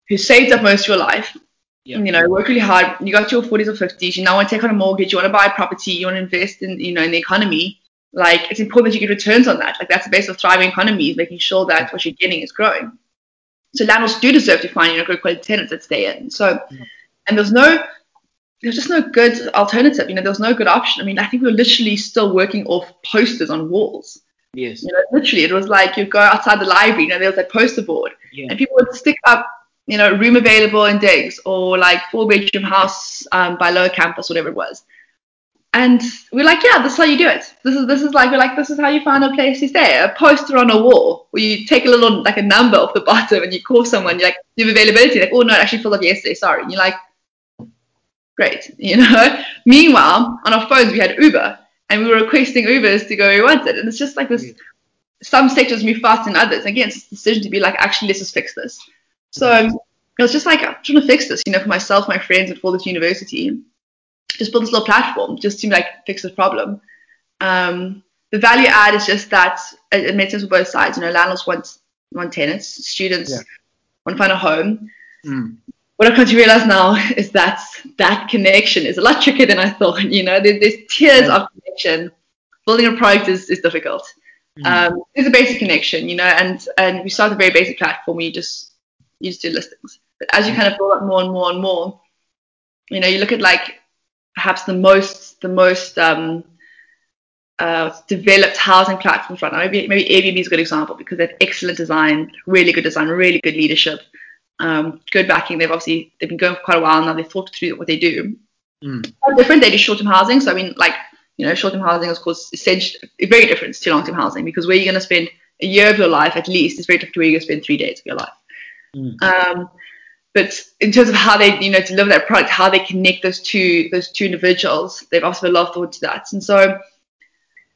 who's saved up most of your life, yeah. you know, work really hard, you got to your 40s or 50s, you now want to take on a mortgage, you want to buy a property, you want to invest in, you know, in the economy. Like it's important that you get returns on that. Like that's the base of thriving economies, making sure that what you're getting is growing. So landlords do deserve to find you know good quality tenants that stay in. So, mm. and there's no there's just no good alternative. You know, there was no good option. I mean, I think we were literally still working off posters on walls. Yes. You know, literally, it was like you go outside the library, you know, there was that poster board, yeah. and people would stick up, you know, room available in digs or like four bedroom house um, by lower campus, whatever it was. And we're like, yeah, this is how you do it. This is this is like we're like this is how you find a place to stay. A poster on a wall where you take a little like a number off the bottom and you call someone. You're like, you have availability. Like, oh no, it actually filled up yesterday. Sorry. And you're like, great, you know. Meanwhile, on our phones we had Uber, and we were requesting Ubers to go where we wanted, and it's just like this. Some sectors move faster than others. Again, it's a decision to be like, actually, let's just fix this. So um, it was just like I'm trying to fix this, you know, for myself, my friends, and for this university. Just build this little platform just to like fix this problem. Um, the value add is just that it, makes sense for both sides. You know, landlords want want tenants, students yeah. want to find a home. Mm what I've come to realize now is that that connection is a lot trickier than I thought. You know, there's, there's tiers yeah. of connection. Building a product is, is difficult. Mm. Um, there's a basic connection, you know, and and we start a very basic platform you just you just do listings. But as you kind of build up more and more and more, you know, you look at like perhaps the most the most um, uh, developed housing platforms right now. Maybe maybe Airbnb is a good example because they have excellent design, really good design, really good leadership um, good backing. They've obviously they've been going for quite a while now. They've thought through what they do. Mm. different. They do short-term housing. So I mean, like you know, short-term housing is of course essentially very different to long-term housing because where you're going to spend a year of your life at least is very different to where you're going to spend three days of your life. Mm. Um, but in terms of how they, you know, deliver that product, how they connect those two those two individuals, they've also put a lot of thought to that. And so,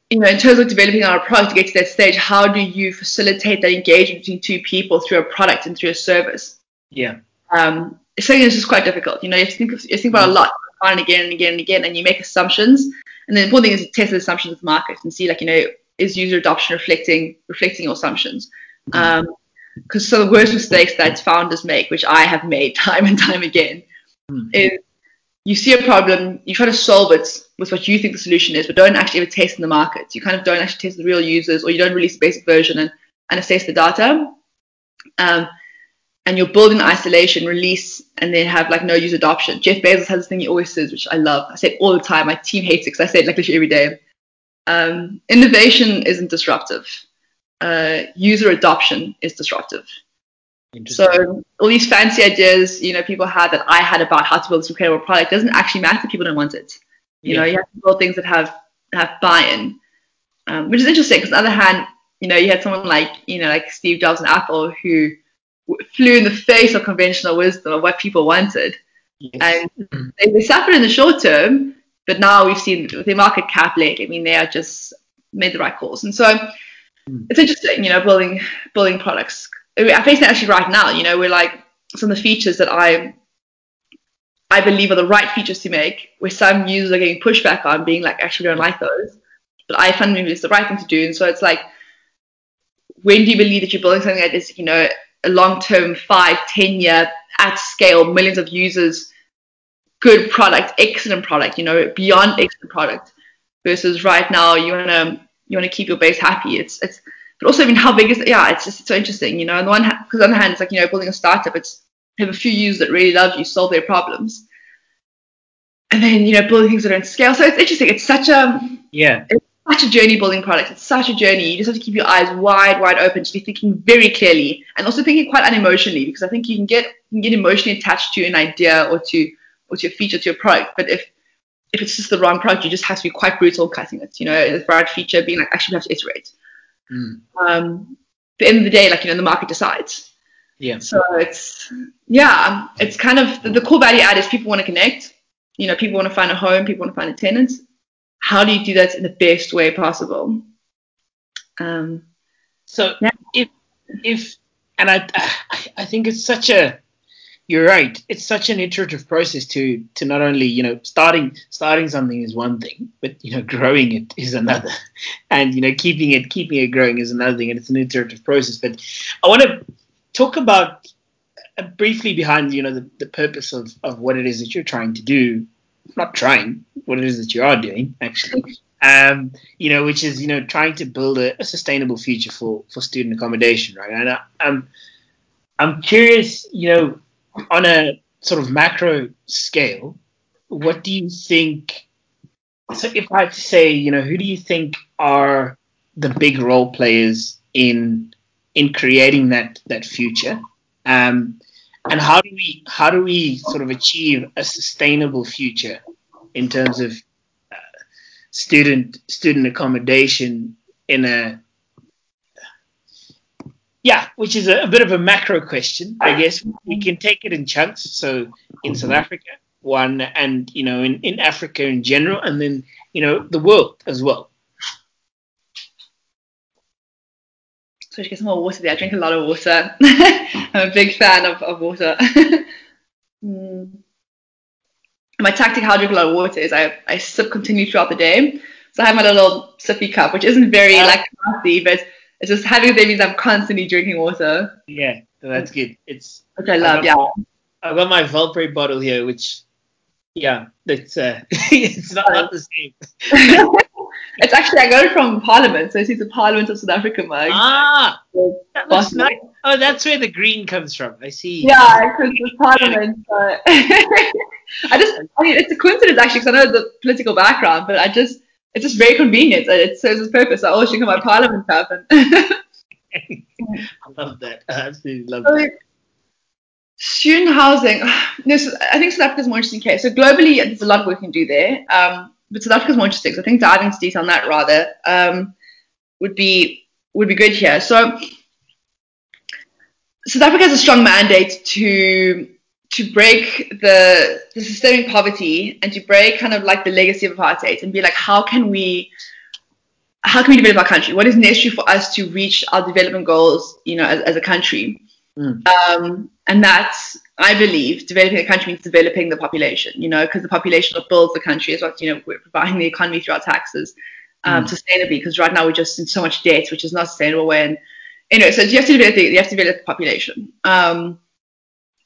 you know, in terms of developing our product to get to that stage, how do you facilitate that engagement between two people through a product and through a service? Yeah. Um, something that's just quite difficult. You know, you have to think, of, you think about a lot, on and again and again and again, and you make assumptions. And the important thing is to test the assumptions of the market and see, like, you know, is user adoption reflecting reflecting your assumptions? Because mm-hmm. um, so the worst mistakes that founders make, which I have made time and time again, mm-hmm. is you see a problem, you try to solve it with what you think the solution is, but don't actually ever test in the market. You kind of don't actually test the real users, or you don't release the basic version and, and assess the data. Um, and you're building isolation, release, and then have like no user adoption. Jeff Bezos has this thing he always says, which I love. I say it all the time. My team hates it because I say it like literally every day. Um, innovation isn't disruptive. Uh, user adoption is disruptive. So all these fancy ideas, you know, people had that I had about how to build this incredible product doesn't actually matter. If people don't want it. You yeah. know, you have to build things that have have buy-in, um, which is interesting. Because on the other hand, you know, you had someone like you know, like Steve Jobs and Apple who flew in the face of conventional wisdom of what people wanted. Yes. And they, they, suffered in the short term, but now we've seen the market cap lately. I mean, they are just made the right calls. And so mm. it's interesting, you know, building building products. I face it actually right now. You know, we're like some of the features that I I believe are the right features to make, where some users are getting pushback on, being like, actually, we don't like those. But I fundamentally it's the right thing to do. And so it's like, when do you believe that you're building something that is, you know, a long-term five, ten year at scale, millions of users, good product, excellent product, you know, beyond excellent product. Versus right now, you wanna you wanna keep your base happy. It's it's but also I mean how big is it? Yeah, it's just it's so interesting, you know. On the one because on the hand, it's like you know building a startup. It's have a few users that really love you, solve their problems, and then you know building things that don't scale. So it's interesting. It's such a yeah. It's such a journey building products. It's such a journey. You just have to keep your eyes wide, wide open, to be thinking very clearly and also thinking quite unemotionally because I think you can get you can get emotionally attached to an idea or to or to a feature, to a product. But if if it's just the wrong product, you just have to be quite brutal cutting it. You know, the right feature being like actually we have to iterate. Mm. Um, at the end of the day, like you know, the market decides. Yeah. So it's yeah, it's kind of the, the core value add is people want to connect. You know, people want to find a home, people want to find a tenant how do you do that in the best way possible? Um, so yeah. if if and I I think it's such a you're right. It's such an iterative process to to not only you know starting starting something is one thing, but you know growing it is another, and you know keeping it keeping it growing is another thing, and it's an iterative process. But I want to talk about uh, briefly behind you know the, the purpose of of what it is that you're trying to do, not trying, what it is that you are doing actually. Um, you know, which is you know trying to build a, a sustainable future for for student accommodation, right? And I, I'm I'm curious, you know on a sort of macro scale, what do you think? So, if I had to say, you know, who do you think are the big role players in in creating that that future? Um, and how do we how do we sort of achieve a sustainable future in terms of uh, student student accommodation in a yeah, which is a, a, bit of a macro question, I guess. We can take it in chunks. So in South Africa, one, and you know, in, in Africa in general, and then you know, the world as well. I get some more water there. I drink a lot of water. I'm a big fan of, of water. mm. My tactic how I drink a lot of water is I, I sip continually throughout the day. So I have my little sippy cup, which isn't very uh, like classy, but it's just having babies. I'm constantly drinking water. Yeah, that's good. It's which I love. I yeah. I've got my Velpre bottle here, which yeah, it's uh, it's not, not the same. it's actually I got it from Parliament, so it's a Parliament of South Africa mug. Ah, that looks nice. Oh, that's where the green comes from. I see. Yeah, because it's Parliament. But I just, I mean, it's a coincidence actually, because I know the political background, but I just it's just very convenient. It serves its purpose. I always think of my parliament cup. And I love that. I absolutely love that. Student housing. This, I think South Africa is more interesting case. So globally, there's a lot of work we can do there. Um, but South Africa's more interesting. So I think diving into detail on that rather um, would be would be good here. So South Africa has a strong mandate to to break the, the systemic poverty and to break kind of like the legacy of apartheid and be like, how can we how can we develop our country? What is necessary for us to reach our development goals, you know, as, as a country? Mm. Um, and that's, I believe, developing a country means developing the population, you know, because the population builds the country as well. You know, we're providing the economy through our taxes um, mm. sustainably, because right now we're just in so much debt, which is not sustainable. When, you know, so you have to develop the, you have to develop the population. Um,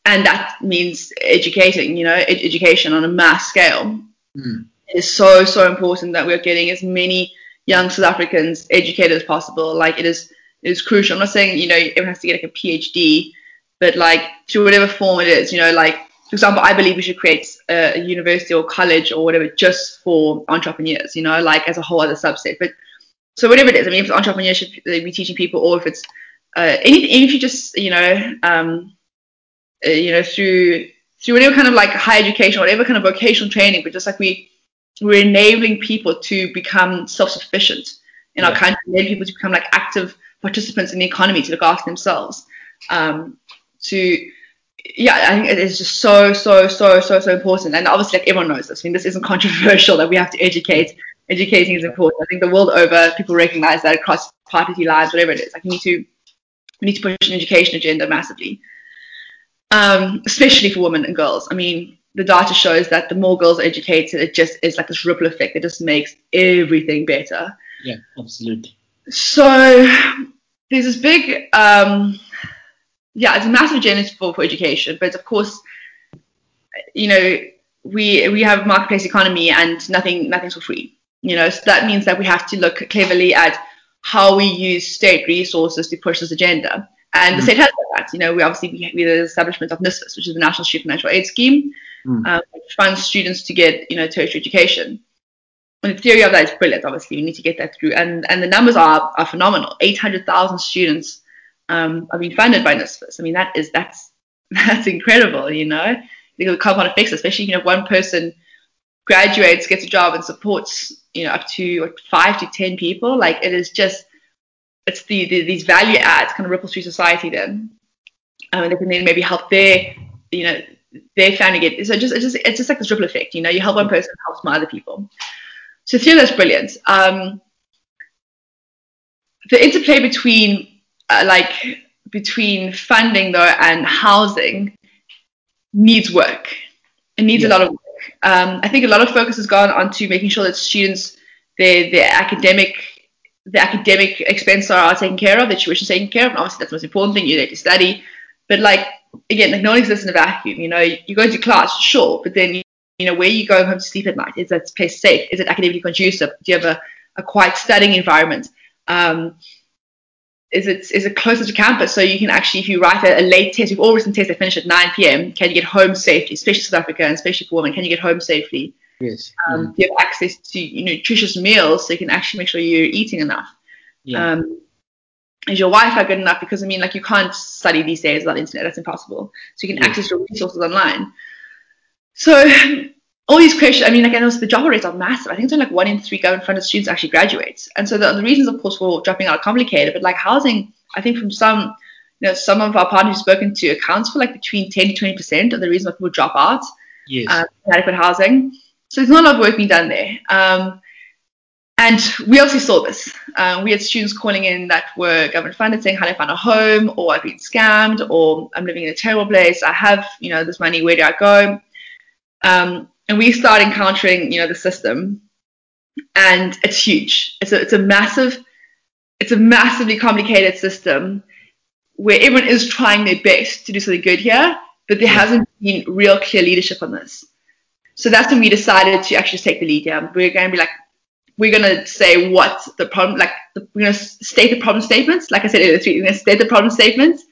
and that means educating, you know, ed- education on a mass scale. Mm. It is so so important that we're getting as many young South Africans educated as possible. Like it is it is crucial. I'm not saying you know everyone has to get like a PhD, but like through whatever form it is, you know, like for example, I believe we should create a, a university or college or whatever just for entrepreneurs, you know, like as a whole other subset. But so whatever it is, I mean, if it's entrepreneurship, they be teaching people, or if it's uh, anything, if you just you know um, uh, you know, through through whatever kind of like higher education, whatever kind of vocational training, but just like we we're enabling people to become self-sufficient in yeah. our country, enabling people to become like active participants in the economy to look after themselves. Um, to yeah, I think it is just so so so so so important, and obviously like everyone knows this. I mean, this isn't controversial that we have to educate. Educating is important. I think the world over, people recognize that across party lines, whatever it is. Like we need to we need to push an education agenda massively um, especially for women and girls. I mean, the data shows that the more girls are educated, it just is like this ripple effect. It just makes everything better. Yeah, absolutely. So there's this big, um, yeah, it's a massive agenda for, for education, but of course, you know, we we have a marketplace economy and nothing nothing's for free. You know, so that means that we have to look cleverly at how we use state resources to push this agenda. And mm. the state has that. You know, we obviously we, we the establishment of NSFAS, which is the National Student Financial Aid Scheme, mm. um, which funds students to get you know tertiary education. And the theory of that is brilliant. Obviously, we need to get that through, and and the numbers are are phenomenal. Eight hundred thousand students um, are being funded by NSFAS. I mean, that is that's that's incredible. You know, Because the compound effects, especially you know one person graduates, gets a job, and supports you know up to what, five to ten people. Like it is just it's the, the, these value adds kind of ripple through society then um, and they can then maybe help their you know their family get so just it's just it's just like this ripple effect you know you help one person helps my other people so through that's brilliant um, the interplay between uh, like between funding though and housing needs work. It needs yeah. a lot of work. Um, I think a lot of focus has gone onto making sure that students their their academic the academic expenses are taken care of, the tuition is taken care of, and obviously that's the most important thing, you need to study. But like again, like no one exists in a vacuum, you know, you go to class, sure, but then you know, where are you going home to sleep at night? Is that place safe? Is it academically conducive? Do you have a, a quiet studying environment? Um, is it is it closer to campus so you can actually if you write a, a late test we've all written tests that finish at 9 p.m can you get home safely especially South Africa and especially for women can you get home safely? Yes. Um, mm-hmm. do you have access to you know, nutritious meals so you can actually make sure you're eating enough? Yeah. um, is your Wi-Fi good enough? Because I mean like you can't study these days without internet that's impossible. So you can yes. access your resources online. So all these questions, I mean, like, and also the dropout rates are massive. I think it's only like one in three government funded students actually graduates. And so the, the reasons, of course, for dropping out are complicated, but like housing, I think from some, you know, some of our partners we've spoken to accounts for like between 10 to 20% of the reason why people drop out. Yes. Um, adequate housing. So there's not a lot of work being done there. Um, and we obviously saw this. Um, we had students calling in that were government funded saying, how do I find a home? Or I've been scammed, or I'm living in a terrible place. I have, you know, this money. Where do I go? Um, and we start encountering, you know, the system, and it's huge. It's a, it's a massive, it's a massively complicated system where everyone is trying their best to do something good here, but there hasn't been real clear leadership on this. So that's when we decided to actually take the lead. Yeah, we're going to be like, we're going to say what the problem, like the, we're going to state the problem statements. Like I said earlier, we're going to state the problem statements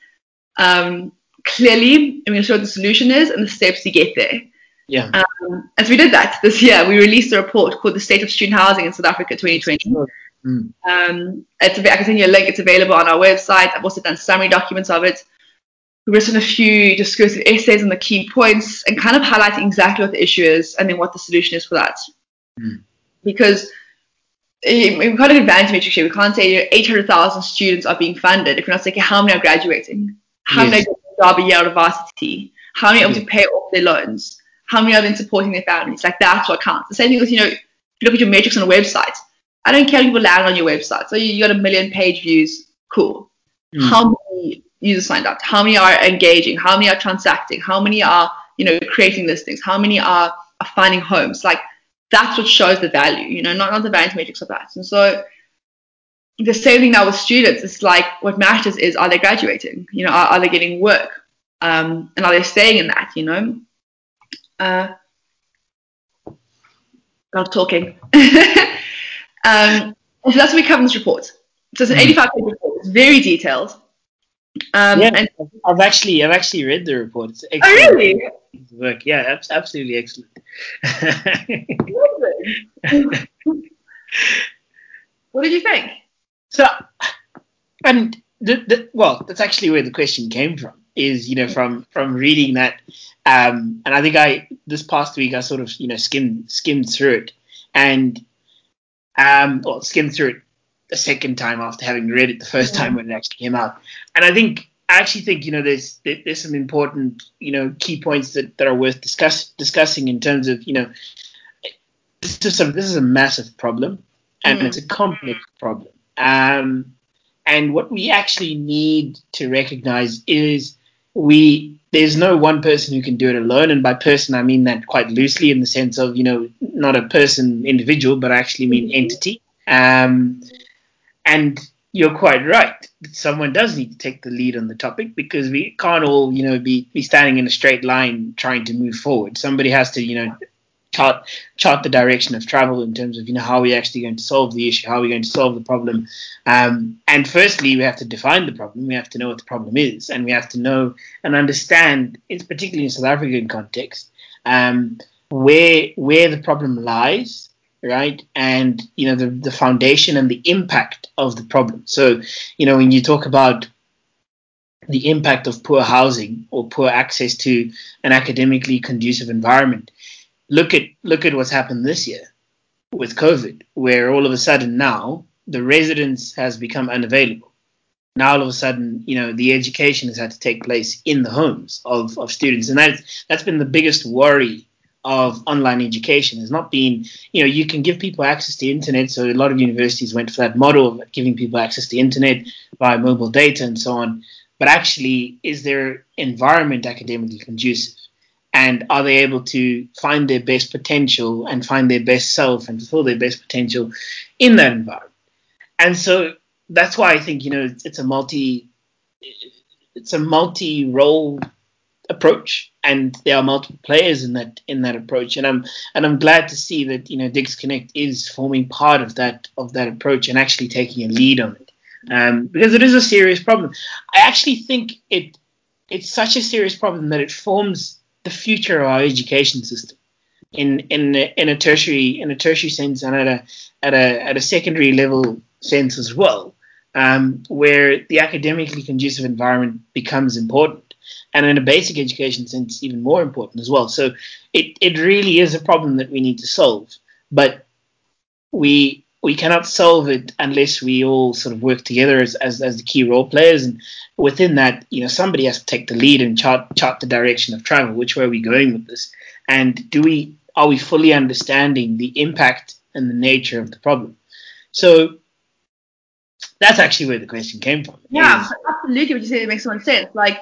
um, clearly, and we're going to show what the solution is and the steps to get there. Yeah. Um, and so we did that this year. We released a report called The State of Student Housing in South Africa 2020. Mm. Um, it's, I can send you a link. It's available on our website. I've also done summary documents of it. We've written a few discursive essays on the key points and kind of highlighting exactly what the issue is and then what the solution is for that. Mm. Because eh, we've got an advantage matrix here. We can't say 800,000 students are being funded if we're not saying how many are graduating, how yes. many are getting a job a year out of varsity, how many are able to pay off their loans how many are then supporting their families? Like that's what counts. The same thing with, you know, if you look at your metrics on a website, I don't care if people land on your website. So you, got a million page views, cool. Mm. How many users signed up? How many are engaging? How many are transacting? How many are, you know, creating listings? How many are, are finding homes? Like that's what shows the value, you know, not, not the value metrics of that. And so the same thing now with students. It's like what matters is are they graduating? You know, are, are they getting work? Um, and are they staying in that, you know? Uh, God talking. um, so that's what we cover in this report. So it's an hmm. 85 page report. It's very detailed. Um, yeah, and, I've actually I've actually read the report. It's excellent. Oh really? Work. Yeah, absolutely excellent. what did you think? So, and the, the, well, that's actually where the question came from. Is you know from from reading that um, and I think I this past week I sort of you know skimmed skimmed through it and um, well skimmed through it a second time after having read it the first time when it actually came out. And I think I actually think you know there's there's some important you know key points that, that are worth discuss discussing in terms of you know this is some this is a massive problem and mm. it's a complex problem. Um, and what we actually need to recognize is we there's no one person who can do it alone. And by person i mean that quite loosely in the sense of you know not a person individual but i actually mean entity. Um, and you're quite right someone does need to take the lead on the topic because we can't all you know be, be standing in a straight line trying to move forward. Somebody has to you know chart chart the direction of travel in terms of you know how we're actually going to solve the issue, how we're going to solve the problem. Um, and firstly, we have to define the problem. We have to know what the problem is, and we have to know and understand, it's particularly in South African context, um, where where the problem lies, right? And you know the the foundation and the impact of the problem. So you know when you talk about the impact of poor housing or poor access to an academically conducive environment look at look at what's happened this year with COVID, where all of a sudden now the residence has become unavailable. Now all of a sudden, you know, the education has had to take place in the homes of, of students, and that's that's been the biggest worry of online education. Has not been, you know, you can give people access to internet. So a lot of universities went for that model of giving people access to internet via mobile data and so on. But actually, is their environment academically conducive? And are they able to find their best potential and find their best self and fulfill their best potential in that environment? And so that's why I think you know it's, a multi it's a multi role approach and there are multiple players in that in that approach and I'm and I'm glad to see that you know Digs Connect is forming part of that of that approach and actually taking a lead on it um, because it is a serious problem. I actually think it it's such a serious problem that it forms the future of our education system in in in a tertiary in a tertiary sense and at a at a at a secondary level sense as well, um, where the academically conducive environment becomes important, and in a basic education sense even more important as well. So it it really is a problem that we need to solve, but we we cannot solve it unless we all sort of work together as, as, as the key role players. And within that, you know, somebody has to take the lead and chart chart the direction of travel. Which way are we going with this? And do we are we fully understanding the impact and the nature of the problem? So that's actually where the question came from. Yeah, is, absolutely. What you say it makes so much sense. Like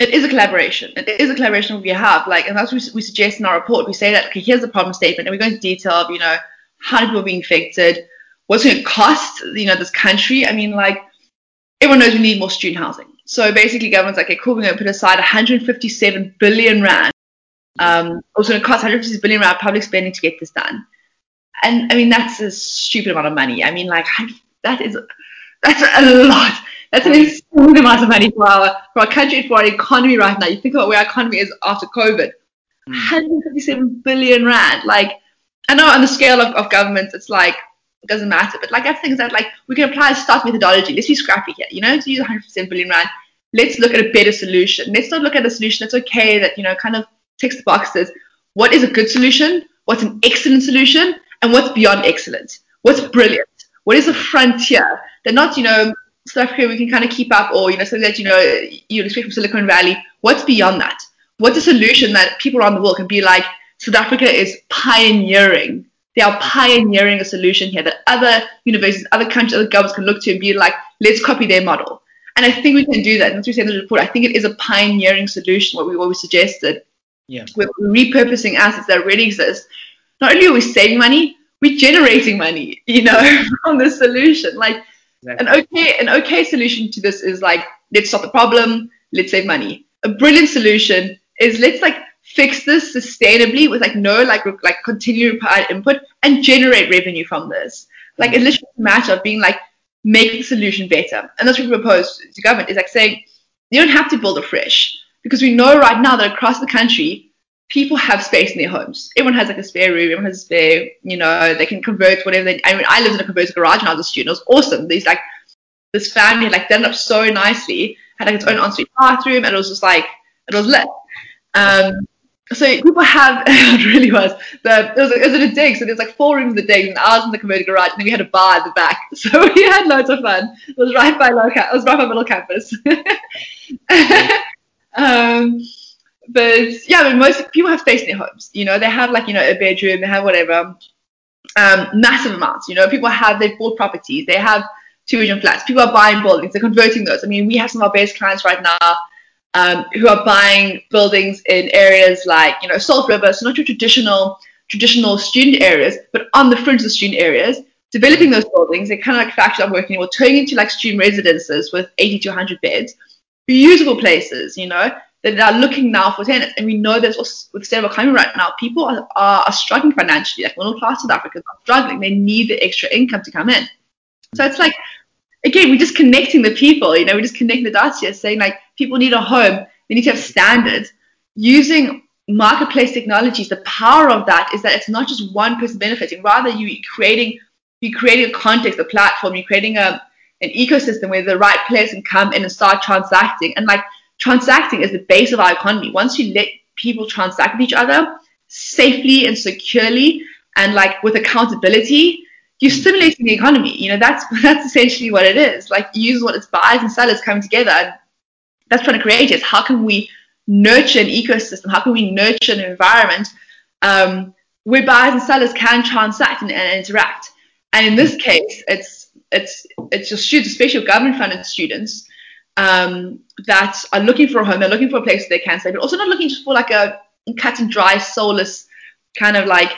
it is a collaboration. It is a collaboration we have. Like, and that's what we suggest in our report. We say that okay, here's the problem statement, and we go into detail of you know how many people are being infected, what's going to cost, you know, this country. I mean, like, everyone knows we need more student housing. So basically, government's like, okay, cool, we're going to put aside 157 billion rand. Um, it's going to cost 157 billion rand public spending to get this done. And I mean, that's a stupid amount of money. I mean, like, that is, that's a lot. That's an insane amount of money for our, for our country, for our economy right now. You think about where our economy is after COVID. 157 billion rand. Like, I know on the scale of, of governments, it's like it doesn't matter. But like I think that like we can apply a start methodology. Let's be scrappy here. You know, to use 100% billion rand. Let's look at a better solution. Let's not look at a solution that's okay that you know kind of ticks the boxes. What is a good solution? What's an excellent solution? And what's beyond excellent? What's brilliant? What is a frontier that not you know South Africa we can kind of keep up or you know something that you know you expect from Silicon Valley. What's beyond that? What's a solution that people around the world can be like? South Africa is pioneering. They are pioneering a solution here that other universities, other countries, other governments can look to and be like, let's copy their model. And I think we can do that. And as we said in the report, I think it is a pioneering solution, what we always suggested. Yeah. We're repurposing assets that already exist. Not only are we saving money, we're generating money, you know, from this solution. Like exactly. an okay an okay solution to this is like, let's stop the problem, let's save money. A brilliant solution is let's like fix this sustainably with like no like like continue input and generate revenue from this. Like it's literally a matter of being like make the solution better. And that's what we propose to government is like saying you don't have to build afresh because we know right now that across the country people have space in their homes. Everyone has like a spare room, everyone has a spare, you know, they can convert whatever they I mean I lived in a converted garage when I was a student. It was awesome. These like this family like done it up so nicely, had like its own ensuite bathroom and it was just like it was lit. Um, so people have it really was the it was, it was in a dig so there's like four rooms in the dig and ours in the converted garage and then we had a bar at the back. So we had loads of fun. It was right by local it was right by middle campus. Um, but yeah I mean, most people have space in their homes you know they have like you know a bedroom they have whatever um, massive amounts you know people have they've bought properties they have two bedroom flats people are buying buildings they're converting those. I mean we have some of our best clients right now um, who are buying buildings in areas like, you know, Salt River, so not your traditional traditional student areas, but on the fringe of student areas, developing those buildings. They're kind of like factories I'm working or turning into like student residences with 80 to 100 beds, beautiful places, you know, that are looking now for tenants. And we know also, with state of economy right now, people are, are, are struggling financially, like middle class South Africans are struggling. They need the extra income to come in. So it's like again, we're just connecting the people, you know, we're just connecting the dots here, saying like people need a home, they need to have standards. Using marketplace technologies, the power of that is that it's not just one person benefiting, rather you creating you're creating a context, a platform, you're creating a an ecosystem where the right players can come in and start transacting. And like transacting is the base of our economy. Once you let people transact with each other safely and securely and like with accountability, you're stimulating the economy. You know, that's that's essentially what it is. Like use what it's buyers and sellers coming together. That's trying to create is how can we nurture an ecosystem? How can we nurture an environment um, where buyers and sellers can transact and, and, interact? And in this case, it's it's it's just students, especially government funded students, um, that are looking for a home, they're looking for a place they can stay, but also not looking just for like a cut and dry, soulless kind of like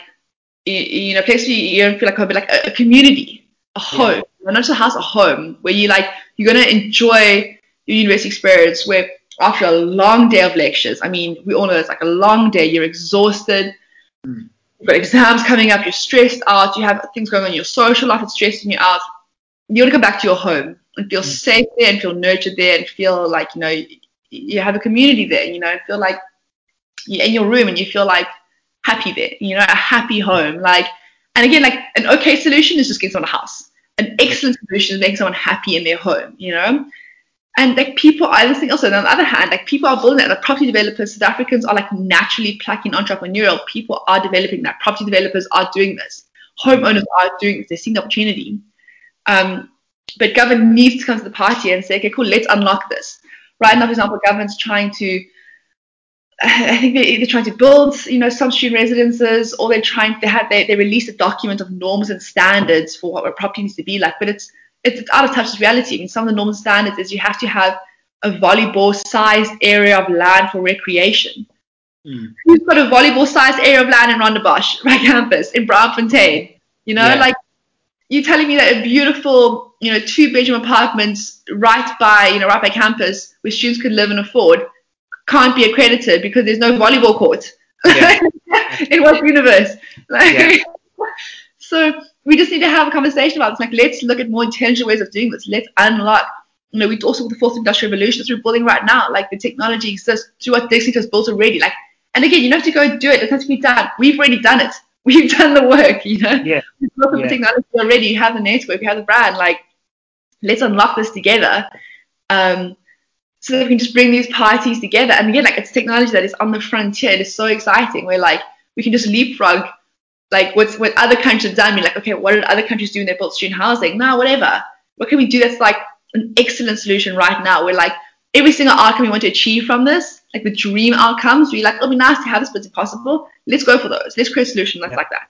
you know a place where you don't feel like home, but like a, a community, a home, yeah. not just a house, a home where you like you're gonna enjoy your university experience. Where after a long day of lectures, I mean, we all know it's like a long day. You're exhausted. Mm. You've got exams coming up. You're stressed out. You have things going on in your social life. It's stressing you out. You want to come back to your home and feel mm. safe there and feel nurtured there and feel like you know you have a community there. You know, and feel like you're in your room and you feel like happy there, you know, a happy home. Like, and again, like an okay solution is just getting someone a house. An excellent solution is making someone happy in their home, you know? And like people are listening also, on the other hand, like people are building that. The property developers, South Africans are like naturally plucking entrepreneurial. People are developing that. Property developers are doing this. Homeowners are doing this. They're seeing the opportunity. Um, but government needs to come to the party and say, okay, cool, let's unlock this. Right now, for example, government's trying to I think they're either trying to build, you know, some student residences, or they're trying. They had they, they released a document of norms and standards for what a property needs to be like, but it's it's, it's out of touch with reality. I mean, some of the norms and standards is you have to have a volleyball-sized area of land for recreation. Mm. Who's got a volleyball-sized area of land in Rondebosch, right campus, in Braamfontein? You know, yeah. like you're telling me that a beautiful, you know, two-bedroom apartments right by, you know, right by campus, where students could live and afford can't be accredited because there's no volleyball court yeah. in what universe? Like, yeah. so we just need to have a conversation about this. Like, let's look at more intelligent ways of doing this. Let's unlock. You know, we also with the fourth industrial revolution that we're building right now. Like the technology exists through what Dixie has built already. Like, and again, you don't have to go do it. It has to be done. We've already done it. We've done the work. You know, yeah. We've built yeah. the technology already. You have the network. You have the brand. Like, let's unlock this together. Um, so that we can just bring these parties together. And again, like it's technology that is on the frontier. It is so exciting. We're like we can just leapfrog like what's what other countries have done. Be like, okay, what did other countries do when they built student housing? Now, whatever. What can we do that's like an excellent solution right now? We're like every single outcome we want to achieve from this, like the dream outcomes, we're like, it'll be nice to have this, but it's impossible. Let's go for those. Let's create a solution that's yeah. like that.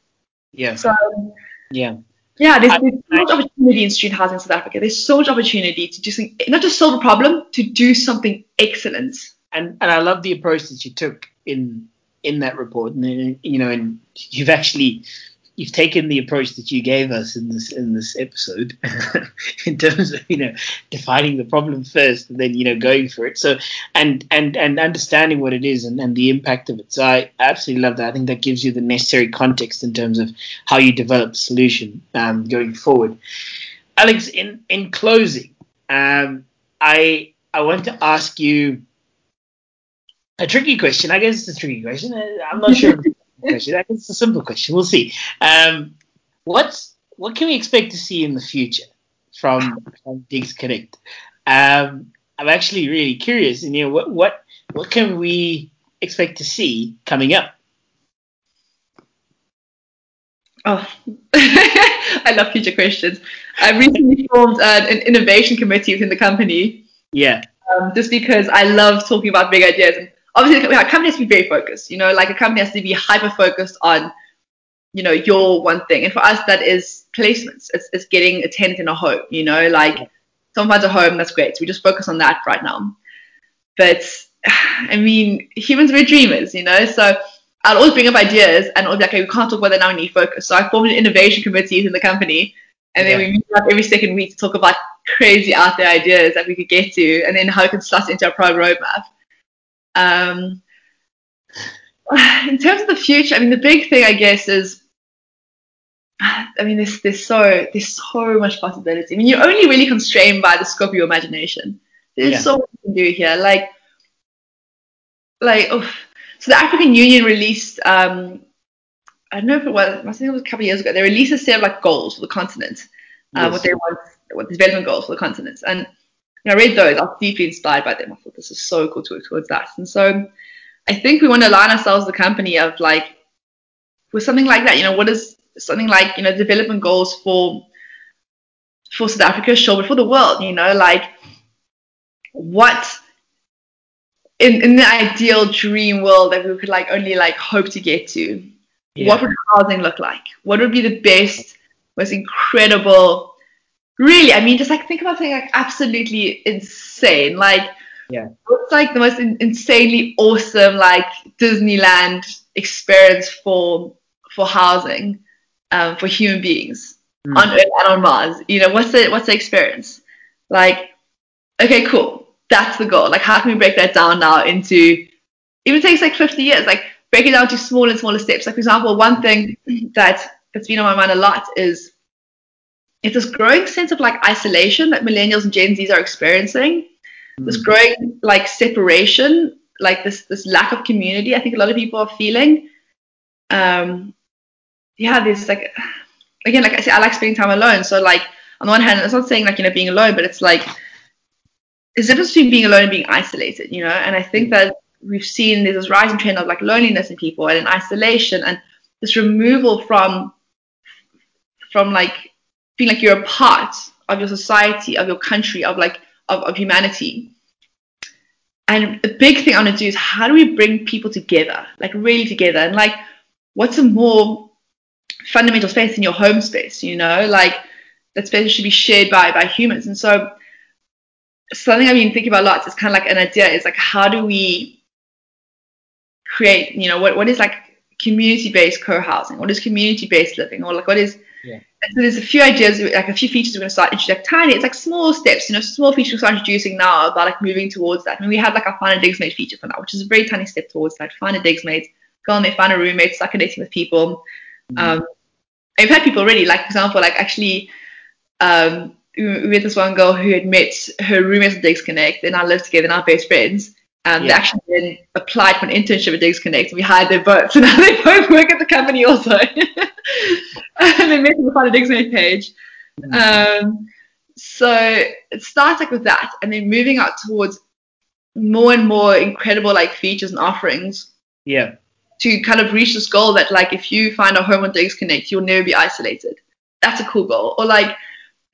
Yeah. So um, yeah. Yeah, there's, there's so much opportunity in student housing in South Africa. There's so much opportunity to do something, not just solve a problem, to do something excellent. And and I love the approach that you took in in that report, and you know, and you've actually you've taken the approach that you gave us in this in this episode in terms of you know defining the problem first and then you know going for it. So and and and understanding what it is and, and the impact of it. So i absolutely love that. I think that gives you the necessary context in terms of how you develop the solution um, going forward. Alex in in closing um, i i want to ask you a tricky question. I guess it's a tricky question. I'm not sure question. It's a simple question. We'll see. Um, what's what can we expect to see in the future from, from Digs Connect? Um, I'm actually really curious. And you know, what what what can we expect to see coming up? Oh, I love future questions. I recently formed uh, an innovation committee within the company. Yeah. Um, just because I love talking about big ideas. And obviously a company has to be very focused. You know, like a company has to be hyper focused on, you know, your one thing. And for us, that is placements. It's, it's getting a tenant in a home. You know, like someone finds a home, that's great. So we just focus on that right now. But I mean, humans are dreamers. You know, so. I'll always bring up ideas and I'll be like, okay, we can't talk about that now, we need focus. So I formed an innovation committee in the company and then yeah. we meet up every second week to talk about crazy out there ideas that we could get to and then how we can slot into our product roadmap. Um, in terms of the future, I mean, the big thing, I guess, is I mean, there's there's so there's so much possibility. I mean, you're only really constrained by the scope of your imagination. There's yeah. so much you can do here. Like, like, oh, so the African Union released, um, I don't know if it was, I think it was a couple of years ago. They released a set of like goals for the continent, uh, yes. what they want, what the development goals for the continent, and I read those. I was deeply inspired by them. I thought this is so cool to work towards that. And so I think we want to align ourselves a company of like with something like that. You know, what is something like you know development goals for for South Africa, sure, but for the world. You know, like what in in the ideal dream world that we could like only like hope to get to. Yeah. What would housing look like? What would be the best, most incredible really, I mean, just like think about something like absolutely insane. Like Yeah. It's like the most in- insanely awesome like Disneyland experience for for housing um, for human beings mm. on Earth and on Mars. You know, what's the what's the experience? Like, okay, cool. That's the goal. Like, how can we break that down now into even takes like 50 years, like break it down to smaller and smaller steps. Like for example, one thing that that's been on my mind a lot is it's this growing sense of like isolation that millennials and Gen Zs are experiencing. Mm. This growing like separation, like this this lack of community. I think a lot of people are feeling. Um, yeah, there's like again, like I say, I like spending time alone. So like on the one hand, it's not saying like you know being alone, but it's like there's a difference between being alone and being isolated, you know. And I think that we've seen there's this rising trend of like loneliness in people and in isolation and this removal from from like feeling like you're a part of your society, of your country, of like of, of humanity. And the big thing I want to do is how do we bring people together, like really together, and like what's a more fundamental space in your home space, you know, like that space should be shared by by humans. And so something I've been thinking about a lot is kind of like an idea is like how do we create, you know, what what is like community-based co-housing? What is community-based living? Or like what is yeah. So there's a few ideas, like a few features we're going to start introducing. Like tiny, it's like small steps, you know, small features we start introducing now about like moving towards that. I mean, we have like our find a digs mate feature for now, which is a very tiny step towards that. Find a digs mate, go on there, find a roommate, start connecting with people. Mm-hmm. Um, I've had people already, like for example, like actually, um, we met this one girl who had met her roommate at DigsConnect, and I lived together, and our best friends. Um, yeah. They actually then applied for an internship at DigsConnect. And we hired them both. So now they both work at the company also. and they met on the DigsConnect page. Um, so it starts like with that, and then moving out towards more and more incredible like features and offerings. Yeah. To kind of reach this goal that like if you find a home on DigsConnect, you'll never be isolated. That's a cool goal. Or like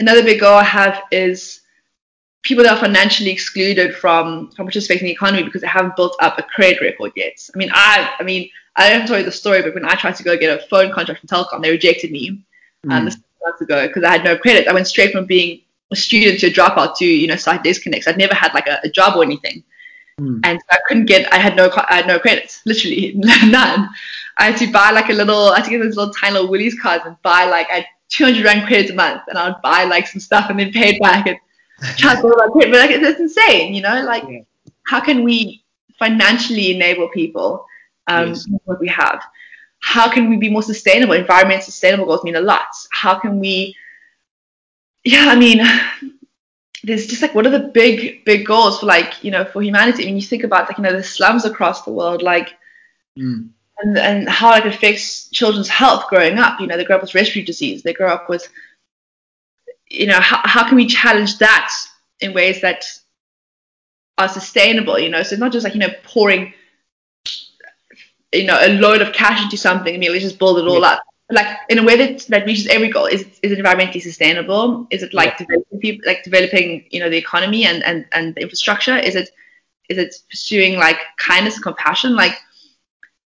another big goal I have is people that are financially excluded from from participating in the economy because they haven't built up a credit record yet. I mean, I I mean, I haven't told you the story, but when I tried to go get a phone contract from Telkom, they rejected me. Mm. Um, this months ago because I had no credit. I went straight from being a student to a dropout to you know site disconnects. I'd never had like a, a job or anything, mm. and so I couldn't get. I had no I had no credits, literally none. I had to buy like a little. I had to get those little tiny little Woolies cards and buy like I 200 rand credits a month, and I would buy like some stuff and then pay it back and try to build credit. But like, it's, it's insane, you know. Like, yeah. how can we financially enable people um, yes. what we have? How can we be more sustainable? Environment sustainable goals mean a lot. How can we? Yeah, I mean, there's just like what are the big big goals for like you know for humanity? I mean, you think about like you know the slums across the world, like. Mm and, and how it affects children's health growing up. You know, they grow up with respiratory disease. They grow up with, you know, how, how can we challenge that in ways that are sustainable? You know, so it's not just like, you know, pouring, you know, a load of cash into something. I mean, let's just build it all yeah. up. But like in a way that, that reaches every goal. Is, is it environmentally sustainable? Is it like yeah. developing people, like developing, you know, the economy and, and, and the infrastructure? Is it, is it pursuing like kindness, and compassion? Like,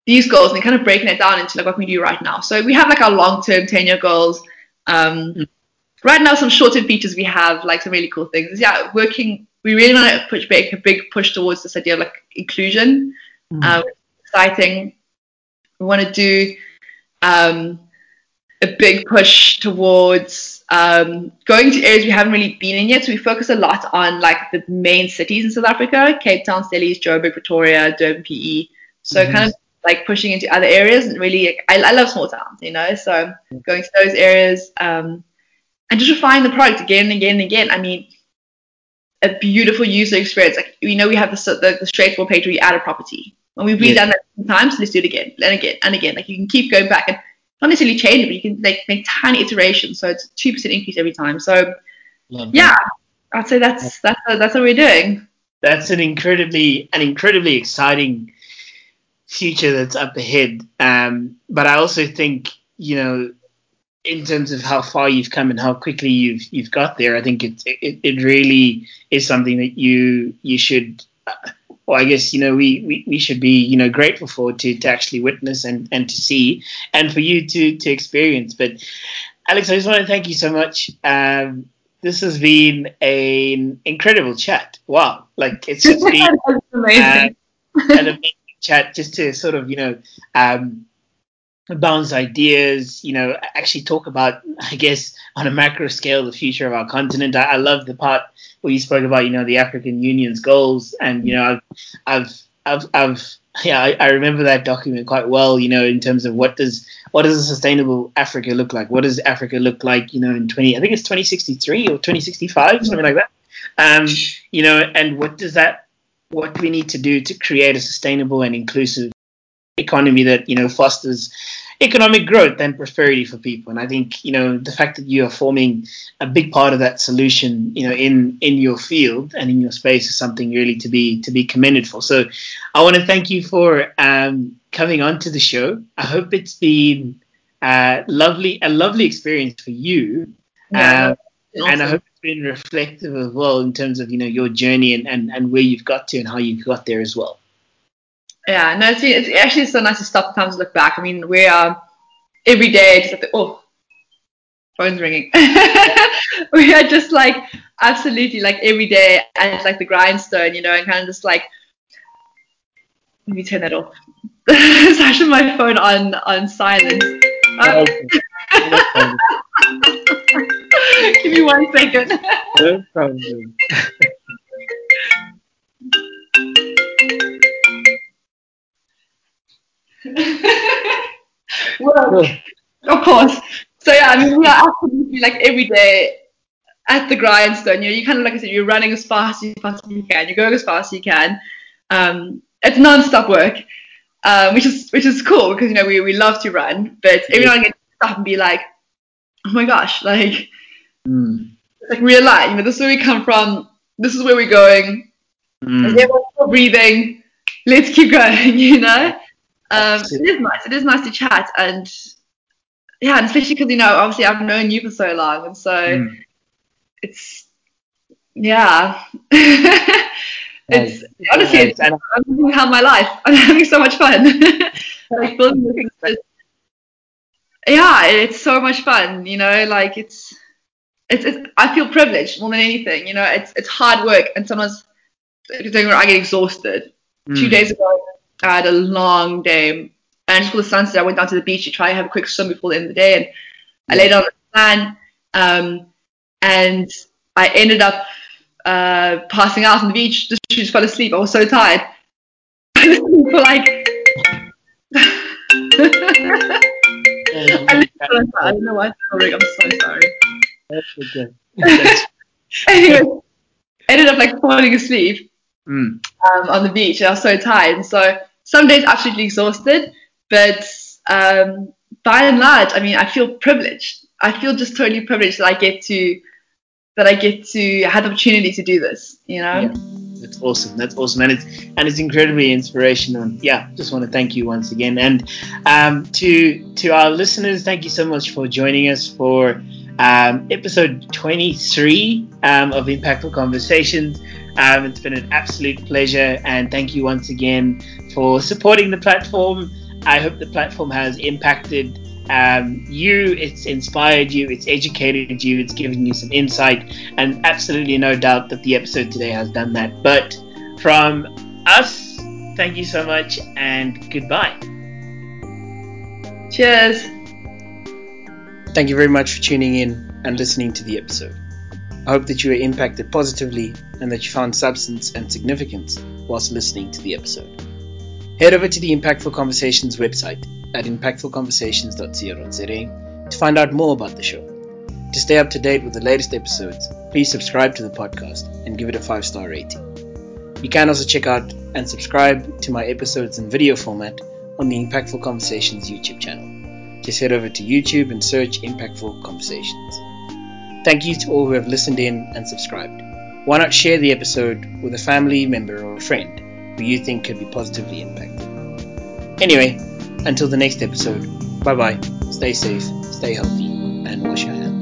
these goals and kind of breaking it down into like what can we do right now. So we have like our long-term 10-year goals. Um, mm. Right now, some short-term features we have like some really cool things. Yeah, working. We really want to push make a big push towards this idea of like inclusion. Mm. Um, exciting. We want to do um, a big push towards um, going to areas we haven't really been in yet. So we focus a lot on like the main cities in South Africa: Cape Town, Stellies, Joburg, Pretoria, Durban, PE. So mm-hmm. kind of like pushing into other areas and really I, I love small towns you know so going to those areas um, and just refine the product again and again and again I mean a beautiful user experience like we know we have the, the, the straightforward page where you add a property and we've redone yeah. that times let's do it again and again and again like you can keep going back and not necessarily change it but you can like make tiny iterations so it's a 2% increase every time so love yeah. I'd say that's that's that's what we're doing that's an incredibly an incredibly exciting future that's up ahead. Um, but I also think, you know, in terms of how far you've come and how quickly you've you've got there, I think it it, it really is something that you you should. Uh, well, I guess you know we, we, we should be you know grateful for to, to actually witness and, and to see and for you to to experience. But Alex, I just want to thank you so much. Um, this has been an incredible chat. Wow, like it's just been amazing. Uh, an amazing chat just to sort of you know um, bounce ideas, you know, actually talk about, I guess, on a macro scale, the future of our continent. I, I love the part where you spoke about, you know, the African Union's goals, and you know, I've, I've, I've, I've yeah, I, I, remember that document quite well. You know, in terms of what does what does a sustainable Africa look like? What does Africa look like? You know, in twenty, I think it's twenty sixty three or twenty sixty five, something like that. Um, you know, and what does that? What do we need to do to create a sustainable and inclusive economy that you know fosters economic growth and prosperity for people. And I think you know the fact that you are forming a big part of that solution, you know, in in your field and in your space is something really to be to be commended for. So I want to thank you for um, coming on to the show. I hope it's been uh, lovely a lovely experience for you. Yeah, um, and I hope it's been reflective as well in terms of you know your journey and, and, and where you've got to and how you've got there as well. Yeah, no, it's, it's actually so nice to stop sometimes look back. I mean, we are every day just like, oh, phone's ringing. we are just like absolutely like every day at like the grindstone, you know, and kind of just like, let me turn that off. it's actually my phone on on silent. Um, Give me one second. well, of course. So yeah, I mean, we are absolutely like every day at the grindstone. You know, you kind of like I said, you're running as fast as you possibly can. You're going as fast as you can. Um, it's non-stop work, um, which is which is cool because you know we, we love to run, but every now and again stop and be like, oh my gosh, like mm. like realign. You know, this is where we come from. This is where we're going. Mm. Everyone's breathing. Let's keep going. You know. Um, it is nice. It is nice to chat, and yeah, and especially because you know, obviously, I've known you for so long, and so mm. it's yeah. it's yeah, honestly, it's, I'm having my life. I'm having so much fun. like building this, yeah, it's so much fun. You know, like it's, it's, it's I feel privileged more than anything. You know, it's it's hard work, and sometimes where I get exhausted. Mm. Two days ago, I had a long day. And for the sunset, I went down to the beach to try and have a quick swim before the end of the day. And I laid on the sand. Um, and I ended up uh, passing out on the beach. Just, just fell asleep. I was so tired. for like. I, I don't know why I'm so sorry. That's okay. anyway, ended up like falling asleep mm. um, on the beach. And I was so tired. And so some days absolutely exhausted, but um, by and large, I mean, I feel privileged. I feel just totally privileged that I get to that I get to have the opportunity to do this. You know. Yeah. That's awesome. That's awesome, and it's and it's incredibly inspirational. And yeah, just want to thank you once again, and um, to to our listeners, thank you so much for joining us for um, episode 23 um, of Impactful Conversations. Um, it's been an absolute pleasure, and thank you once again for supporting the platform. I hope the platform has impacted um, you, it's inspired you, it's educated you, it's given you some insight, and absolutely no doubt that the episode today has done that. But from us, thank you so much, and goodbye. Cheers. Thank you very much for tuning in and listening to the episode. I hope that you were impacted positively and that you found substance and significance whilst listening to the episode. Head over to the Impactful Conversations website at impactfulconversations.co.za to find out more about the show. To stay up to date with the latest episodes, please subscribe to the podcast and give it a 5 star rating. You can also check out and subscribe to my episodes in video format on the Impactful Conversations YouTube channel. Just head over to YouTube and search Impactful Conversations. Thank you to all who have listened in and subscribed. Why not share the episode with a family member or a friend who you think could be positively impacted? Anyway, until the next episode, bye bye, stay safe, stay healthy, and wash your hands.